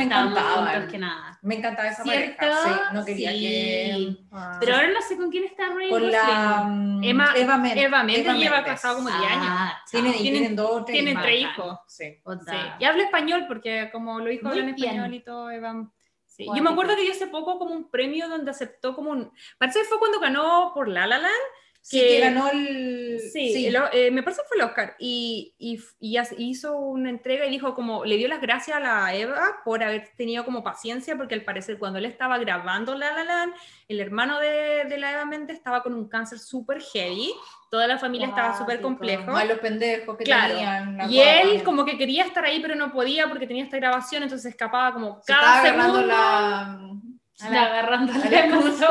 que nada. Me encantaba esa ¿Cierto? pareja. Sí, no quería Sí. que... Ah. Pero ahora no sé con quién está Ryan Con Gosling. la... Emma- Eva Mendes. Eva Mendes lleva casado como 10 años. Ah, Tienen, y tienen dos, tres Tienen tres hijos. Sí. Onda. Sí. Y habla español porque como lo dijo, Muy habla en bien. español y todo. Eva. Sí. Yo me acuerdo que yo hace poco como un premio donde aceptó como un... Parece que fue cuando ganó por La La Land. Sí, Que- que ganó el... Sí, el o- eh, me parece que fue el Oscar. Y, y, y hizo una entrega y dijo como, le dio las gracias a la Eva por haber tenido como paciencia, porque al parecer cuando él estaba grabando La La Land, el hermano de, de la Eva Méndez estaba con un cáncer súper heavy, toda la familia estaba súper complejo. Malos pendejos que Claro. tenían. Y él como que quería estar ahí, pero no podía porque tenía esta grabación, entonces escapaba como Se estaba cada segundo. la... Está agarrando la la- la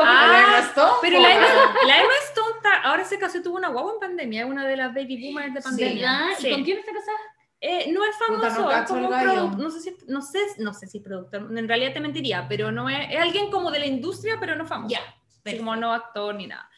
Ah, Emma Stone, Pero la Emma, la Stone está- ahora se casó tuvo una guagua en pandemia, es una de las baby boomers de pandemia. Sí. ¿Y con quién está casada? Eh, no es Puta, famoso, no es como produ- no sé si no sé, no sé si productor, en realidad te mentiría, pero no es, es alguien como de la industria, pero no famoso. Ya, Así como no actor ni nada.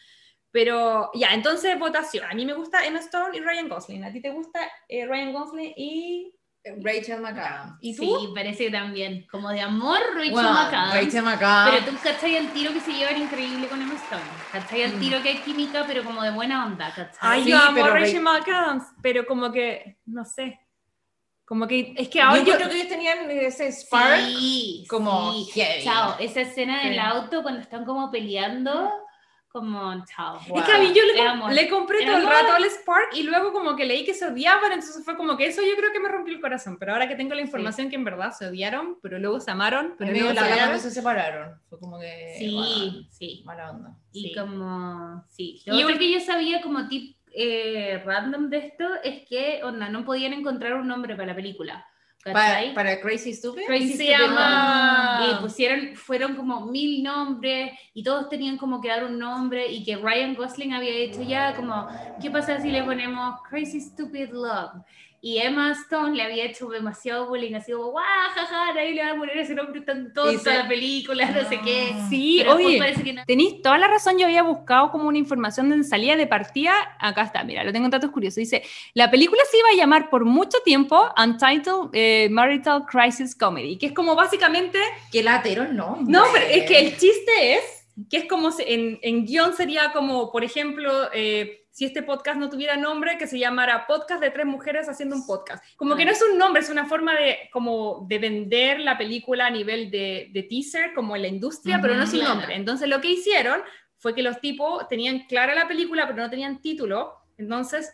Pero ya, entonces votación. A mí me gusta Emma Stone y Ryan Gosling. ¿A ti te gusta eh, Ryan Gosling y Rachel McAdams. ¿Y tú? Sí, parece que también. Como de amor, Rachel Bueno, McAdams. Rachel McAdams. Pero tú cachai el tiro que se llevan increíble con Emma Stone. Cachai el Mm. tiro que hay química, pero como de buena onda, cachai. Ay, Sí, yo amo pero Rachel Ra- McAdams, pero como que no sé. Como que es que ahora yo yo, creo que ellos tenían ese spark. Sí, como sí. heavy. Chao, esa escena en Sí. el auto cuando están como peleando, como chao. Es que a mí yo le, Era com- amor. le compré todo el rato al Spark y luego como que leí que se odiaban, entonces fue como que eso yo creo que me rompió el corazón. Pero ahora que tengo la información que en verdad se odiaron, pero luego se amaron, pero luego la se verdad separaron. Fue como que. Sí, bueno, sí. mala onda. Y Sí. como, sí. Lo Y otro que yo sabía como tip eh, random de esto es que, onda, no podían encontrar un nombre para la película. Para, para Crazy Stupid. Crazy Se Stupid llama- Love. Y pusieron, fueron como mil nombres y todos tenían como que dar un nombre y que Ryan Gosling había hecho ya como, ¿qué pasa si le ponemos Crazy Stupid Love? Y Emma Stone le había hecho demasiado bullying, así como, guau, jaja, nadie le va a poner ese nombre tan tonto Y a se- la película, no sé qué. Sí, Pero después oye, parece que no. tenéis toda la razón. Yo había buscado como una información de salida de partida. Acá está, mira, lo tengo en datos curiosos. Dice: La película se iba a llamar por mucho tiempo Untitled eh, Marital Crisis Comedy, que es como básicamente. Que latero no. No, pero es que el chiste es que es como se- en, en guion sería como, por ejemplo, eh, si este podcast no tuviera nombre, que se llamara Podcast de tres mujeres haciendo un podcast. Como que no es un nombre, es una forma de, como de vender la película a nivel de, de teaser, como en la industria, pero no es un Claro. nombre. Entonces lo que hicieron fue que los tipos tenían clara la película, pero no tenían título. Entonces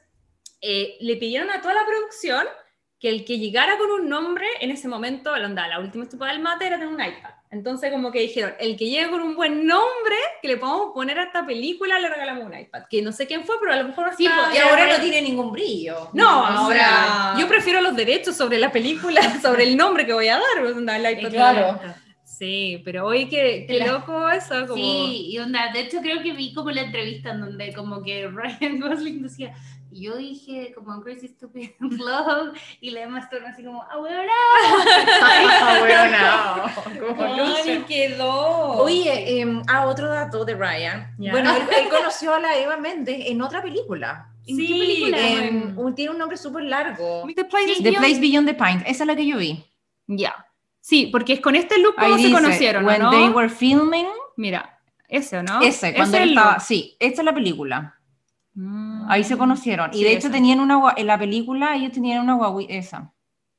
eh, le pidieron a toda la producción que el que llegara con un nombre en ese momento, onda, la última estupa del mate era tener un iPad. Entonces como que dijeron, el que llegue con un buen nombre que le podamos poner a esta película, le regalamos un iPad. Que no sé quién fue, pero a lo mejor Sí, hasta- pues, Y ahora no tiene ningún brillo. No, O ahora sea, yo prefiero los derechos sobre la película, <laughs> sobre el nombre que voy a dar. pues, el iPad. Claro. Sí, pero oye, qué, qué loco eso. Como... Sí, y onda, de hecho creo que vi como la entrevista en donde como que <laughs> Ryan Gosling decía, y yo dije como Crazy Stupid <laughs> Love, y la Emma Stone así como, ah, bueno, Ah, bueno, como Ay, luce. quedó. Oye, em, ah, otro dato de Ryan. Ya. Bueno, él, él <laughs> conoció a la Eva Méndez en otra película. ¿En qué Sí, película? En- un- tiene un nombre súper largo. The Place is The Beyond- Place Beyond the Pines. Esa es la que yo vi. Ya. Sí, porque es con este look como Ahí se dice, conocieron, ¿o When ¿no? they were filming. Mira, ese, ¿o ¿no? Ese, cuando es él estaba. look. Sí, esta es la película. Mm, Ahí se conocieron. Y de hecho esa. tenían una en la película ellos tenían una guagui esa.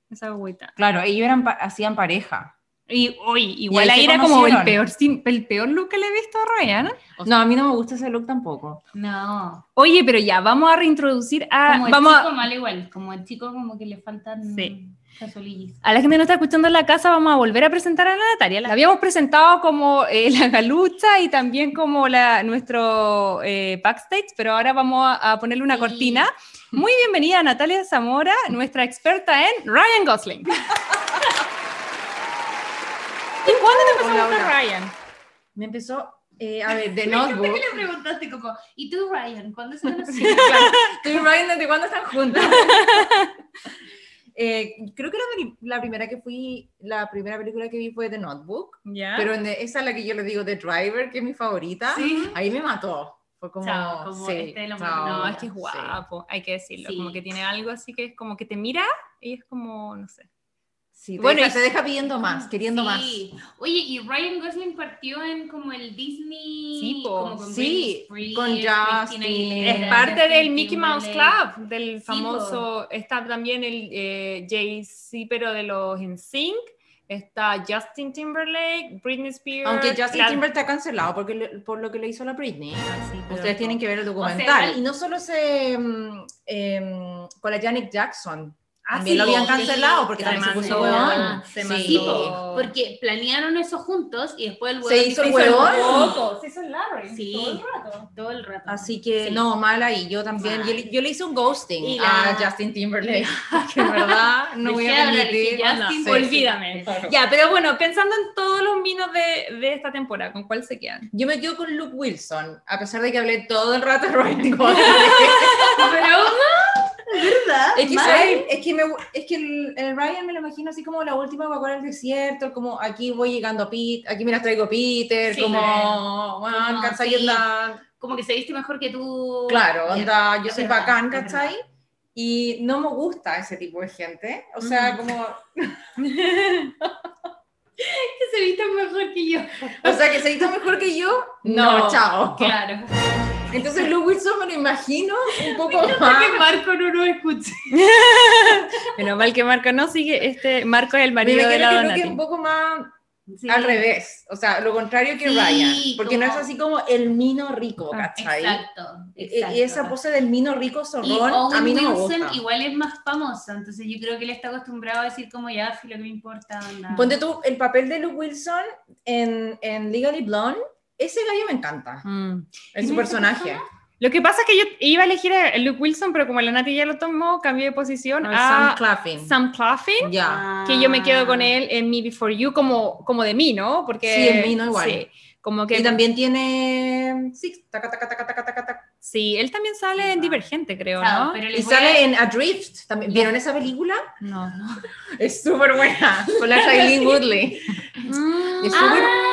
Esa agüita. Claro, ellos eran hacían pareja. Y hoy, igual ahí era como el peor, el peor look que le he visto a Ryan. No, a mí no me gusta ese look tampoco. no, Oye, pero ya, vamos a reintroducir a. como el Vamos chico a, mal igual, como el chico como que le faltan Sí. A la gente que nos está escuchando en la casa, vamos a volver a presentar a la Natalia. La habíamos presentado como eh, la galucha y también como la, nuestro eh, backstage, pero ahora vamos a, a ponerle una Sí. cortina. Muy bienvenida Natalia Zamora, nuestra experta en Ryan Gosling. ¿Y cuándo te empezó a gustar. Ryan? Me empezó, eh, a ver, de Me Notebook. que le preguntaste como, ¿y tú Ryan? ¿Cuándo se conocieron? Claro, <laughs> Tú y Ryan, ¿desde cuándo están juntas? <laughs> Eh, creo que la, la primera que fui, la primera película que vi fue The Notebook, ¿Ya? pero en de- esa es la que yo le digo The Driver, que es mi favorita. Sí. Ahí me mató. Fue como, Chao, como sí, este es lo chao, No, es que es sí. guapo, hay que decirlo. Sí. Como que tiene algo así que es como que te mira y es como, no sé. Sí, te, Bueno, deja, y- te deja pidiendo más, queriendo más. Sí. Oye, y Ryan Gosling partió en como el Disney. Sí, como con Sí, con Justin. Es parte Justin del Mickey Mouse. Club, del famoso. Está también el eh, Jay-Z, pero de los NSYNC. Está Justin Timberlake, Britney Spears. Aunque Justin la- Timberlake está cancelado porque le- por lo que le hizo a la Britney. Ah, Ustedes tienen que ver el sea, documental. igual- y no solo se em, con la Janet Jackson. Ah, También sí, lo habían sí, cancelado porque se también se puso huevón. se Sí. mandó. Sí, po, porque planearon eso juntos y después el Se huevón hizo el huevón. Se hizo el Larry. Sí. todo el rato. todo el rato. Así que Sí. no, mal ahí. Yo también. Yo, le- yo le hice un ghosting Y a la- Justin Timberlake. <laughs> <laughs> que en verdad no voy a permitir. Justin, Sí. Olvídame. Ya, pero bueno, pensando en todos los minos de, de esta temporada, ¿con cuál se quedan? Yo me quedo con Luke Wilson, a pesar de que hablé todo el rato de Ryan <laughs> Gosling. Pero, ¿verdad? Es que, es que, me, es que el, el Ryan me lo imagino así como la última Coca-Cola del desierto, como aquí voy llegando a Pete, aquí me las traigo Peter, Sí, como, bueno, ¿cachai? sí. Onda- Como que se viste mejor que tú. claro, onda, yo es soy verdad, bacán, ¿cachai? Y no me gusta ese tipo de gente, o sea, como, <laughs> Que se viste mejor que yo. o sea, que se hizo mejor que yo, <laughs> No. no, chao. Claro. Entonces Luke Wilson me lo imagino un poco que más, Marco no lo escuche. <laughs> Menos mal que Marco no sigue, este Marco es el me marido de la que creo que Donati. un poco más Sí. al revés, o sea, lo contrario que Sí, Ryan, porque no es como- así como el mino rico, Ah, ¿cachai? Exacto. Y- exacto. Y esa pose del mino rico Y zorrón, a Owen mí no me Wilson gusta. igual es más famoso, entonces yo creo que él está acostumbrado a decir como ya, si lo que me importa, onda. Ponte tú, el papel de Luke Wilson en, en Legally Blonde, ese gallo me encanta, Mm. su ¿Quién es ese personaje. persona? Lo que pasa es que yo iba a elegir a Luke Wilson, pero como la Nati ya lo tomó, cambié de posición No, a Sam Claflin. Sam Claflin, Ya. que yo me quedo con él en Me Before You como, como de mí, ¿no? Porque, Sí, en mí, ¿no? Igual. Sí, como que, Y también tiene. Sí, taca, taca, taca, taca, taca, taca. sí, él también sale en Divergente, creo, Claro, ¿no? pero Y voy a- sale en Adrift. También. ¿Vieron esa película? No, no. <laughs> Es súper buena. Con la Shailene <laughs> Woodley. Mm, Es súper. Ah,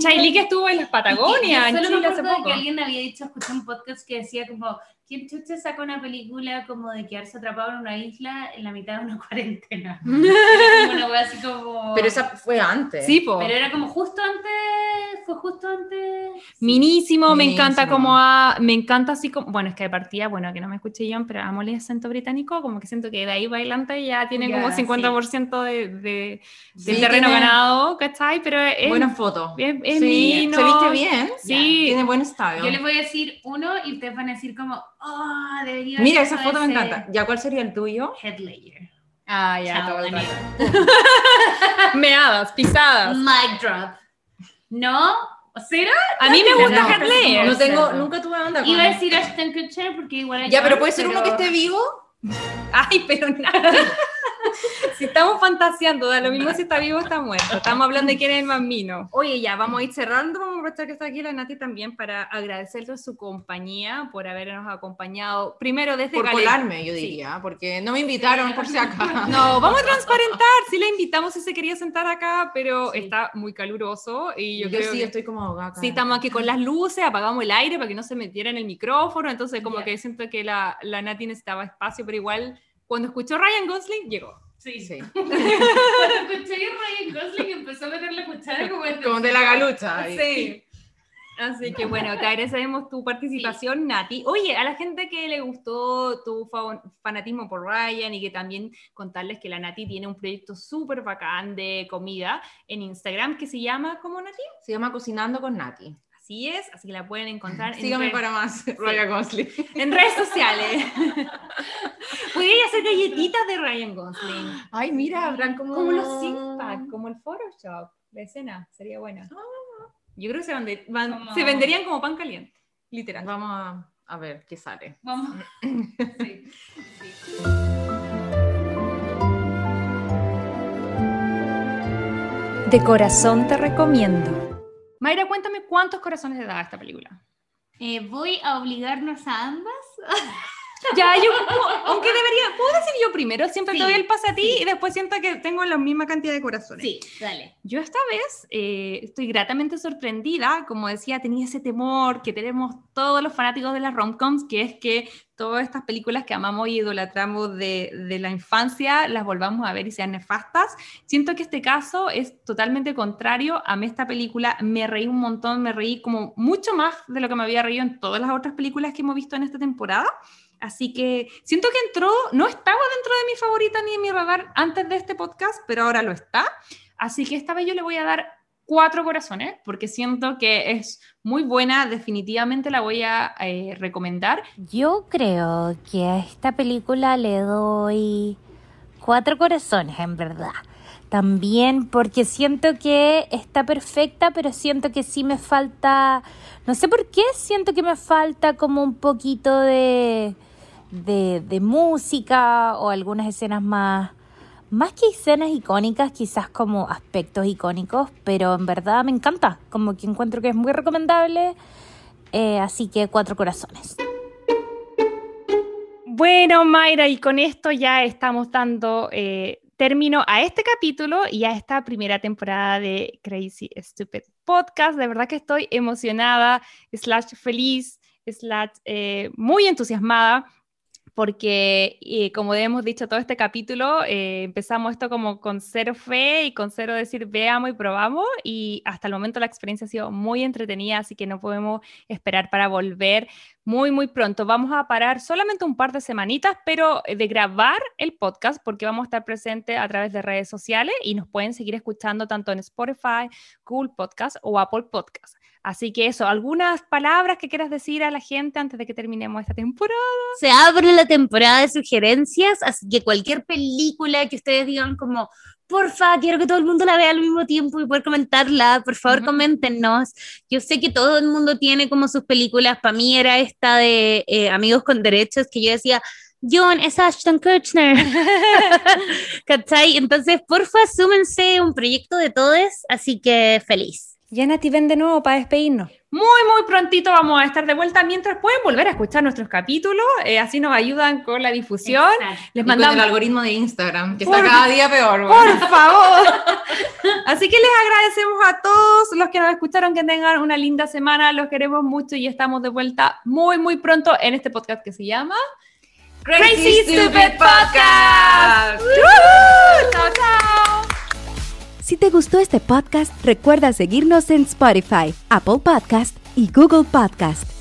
Chailey que estuvo en las Y que Patagonia, yo en solo Chile me acuerdo poco. que alguien había dicho, escuché un podcast que decía como, ¿quién chucha saca una película como de quedarse atrapado en una isla en la mitad de una <laughs> cuarentena? Era <laughs> como una wea así como... Pero esa fue antes. Sí, po. Pero era como justo antes, fue justo antes... Minísimo, me encanta como a, me encanta así como, bueno, es que de partida, bueno, que no me escuché yo, pero amo el acento británico, como que siento que de ahí bailante ya tiene Ya, como sí. 50% de, de, del Sí, terreno tiene ganado, ¿cachai? Pero es, Buena foto. es, es Sí, mino. Se viste bien. Sí. Tiene buen style. Yo les voy a decir uno y ustedes van a decir como, oh, debería Mira, esa foto me encanta. ¿Ya cuál sería el tuyo? Head layer. Ah, ya, Chao, todo el Dani. rato. <laughs> Meadas, pisadas. Mic drop. ¿No? ¿Será? A mí me gusta No, Head Layer. No tengo, nunca tuve onda con Iba a decir Ashton Kutcher porque igual Ya, pero puede ser uno que esté vivo. Ay, pero nada. <laughs> si estamos fantaseando, da lo mismo si está vivo o está muerto. Estamos hablando de quién es el más mino. Oye, ya, vamos a ir cerrando. Vamos a aprovechar que está aquí la Nati también para agradecerle su compañía, por habernos acompañado primero desde Por Caleta. colarme, yo Sí. diría, porque no me invitaron por si acaso. <laughs> No, vamos a transparentar. Sí la invitamos si se quería sentar acá, pero está muy caluroso y yo, Yo, creo sí que... estoy como ahogada. Sí, estamos aquí con las luces, apagamos el aire para que no se metiera en el micrófono, entonces como Ya. que siento que la, la Nati necesitaba espacio, pero igual cuando escuchó Ryan Gosling, llegó. Sí. Sí. <laughs> Cuando escuché que Ryan Gosling empezó a meter la cuchara como, de la galucha. ahí. Sí. Así que bueno, te agradecemos tu participación, Nati. Oye, a la gente que le gustó tu fa- fanatismo por Ryan y que también contarles que la Nati tiene un proyecto súper bacán de comida en Instagram que se llama, ¿cómo Nati? Se llama Cocinando con Nati. Así es, así que la pueden encontrar en Sígame re- para más, <laughs> Ryan Gosling. en redes sociales. <laughs> Podría hacer galletitas de Ryan Gosling. Ay, mira, habrán como... Como los six pack, como el Photoshop, la escena, sería buena. Yo creo que se, vende- van- Como- se venderían como pan caliente, literal. Vamos a, a ver qué sale. Vamos. Sí. <laughs> De corazón te recomiendo. Mayra, cuéntame cuántos corazones le da a esta película. Eh, voy a obligarnos a ambas. <laughs> Ya, yo, aunque debería, ¿puedo decir yo primero? Siempre Sí, te doy el pase a ti y después siento que tengo la misma cantidad de corazones. Sí, dale. Yo esta vez eh, estoy gratamente sorprendida, como decía, tenía ese temor que tenemos todos los fanáticos de las romcoms, que es que todas estas películas que amamos y idolatramos de, de la infancia las volvamos a ver y sean nefastas. Siento que este caso es totalmente contrario. Amé esta película, me reí un montón, me reí como mucho más de lo que me había reído en todas las otras películas que hemos visto en esta temporada. Así que siento que entró, no estaba dentro de mi favorita ni de mi radar antes de este podcast, pero ahora lo está. Así que esta vez yo le voy a dar cuatro corazones porque siento que es muy buena, definitivamente la voy a eh, recomendar. Yo creo que a esta película le doy cuatro corazones, en verdad. También porque siento que está perfecta, pero siento que sí me falta, no sé por qué, siento que me falta como un poquito de, de, de música o algunas escenas más, más que escenas icónicas, quizás como aspectos icónicos, pero en verdad me encanta, como que encuentro que es muy recomendable, eh, así que cuatro corazones. Bueno, Mayra, y con esto ya estamos dando eh, término a este capítulo y a esta primera temporada de Crazy Stupid Podcast. De verdad que estoy emocionada, slash feliz, slash eh, muy entusiasmada porque como hemos dicho todo este capítulo, eh, empezamos esto como con cero fe y con cero decir veamos y probamos y hasta el momento la experiencia ha sido muy entretenida, así que no podemos esperar para volver muy, muy pronto. Vamos a parar solamente un par de semanitas, pero de grabar el podcast porque vamos a estar presentes a través de redes sociales y nos pueden seguir escuchando tanto en Spotify, Google Podcast o Apple Podcast. Así que eso, algunas palabras que quieras decir a la gente antes de que terminemos esta temporada. Se abre la temporada de sugerencias, así que cualquier película que ustedes digan como, porfa, quiero que todo el mundo la vea al mismo tiempo y poder comentarla. Por favor, coméntenos. Yo sé que todo el mundo tiene como sus películas. Para mí era esta de eh, Amigos con Derechos, que yo decía, John, es Ashton Kutcher. <laughs> <laughs> ¿Cachai? Entonces, porfa, súmense un proyecto de todos, así que feliz. Ya Nati, ven de nuevo para despedirnos. Muy, muy prontito vamos a estar de vuelta. Mientras pueden volver a escuchar nuestros capítulos, eh, así nos ayudan con la difusión. Les Y con mandamos. el algoritmo de Instagram, que Por- está cada día peor. Por weón. <laughs> favor. Así que les agradecemos a todos los que nos escucharon que tengan una linda semana. Los queremos mucho y estamos de vuelta muy, muy pronto en este podcast que se llama Crazy Stupid Podcast. Chao, chao. Si te gustó este podcast, recuerda seguirnos en Spotify, Apple Podcast y Google Podcast.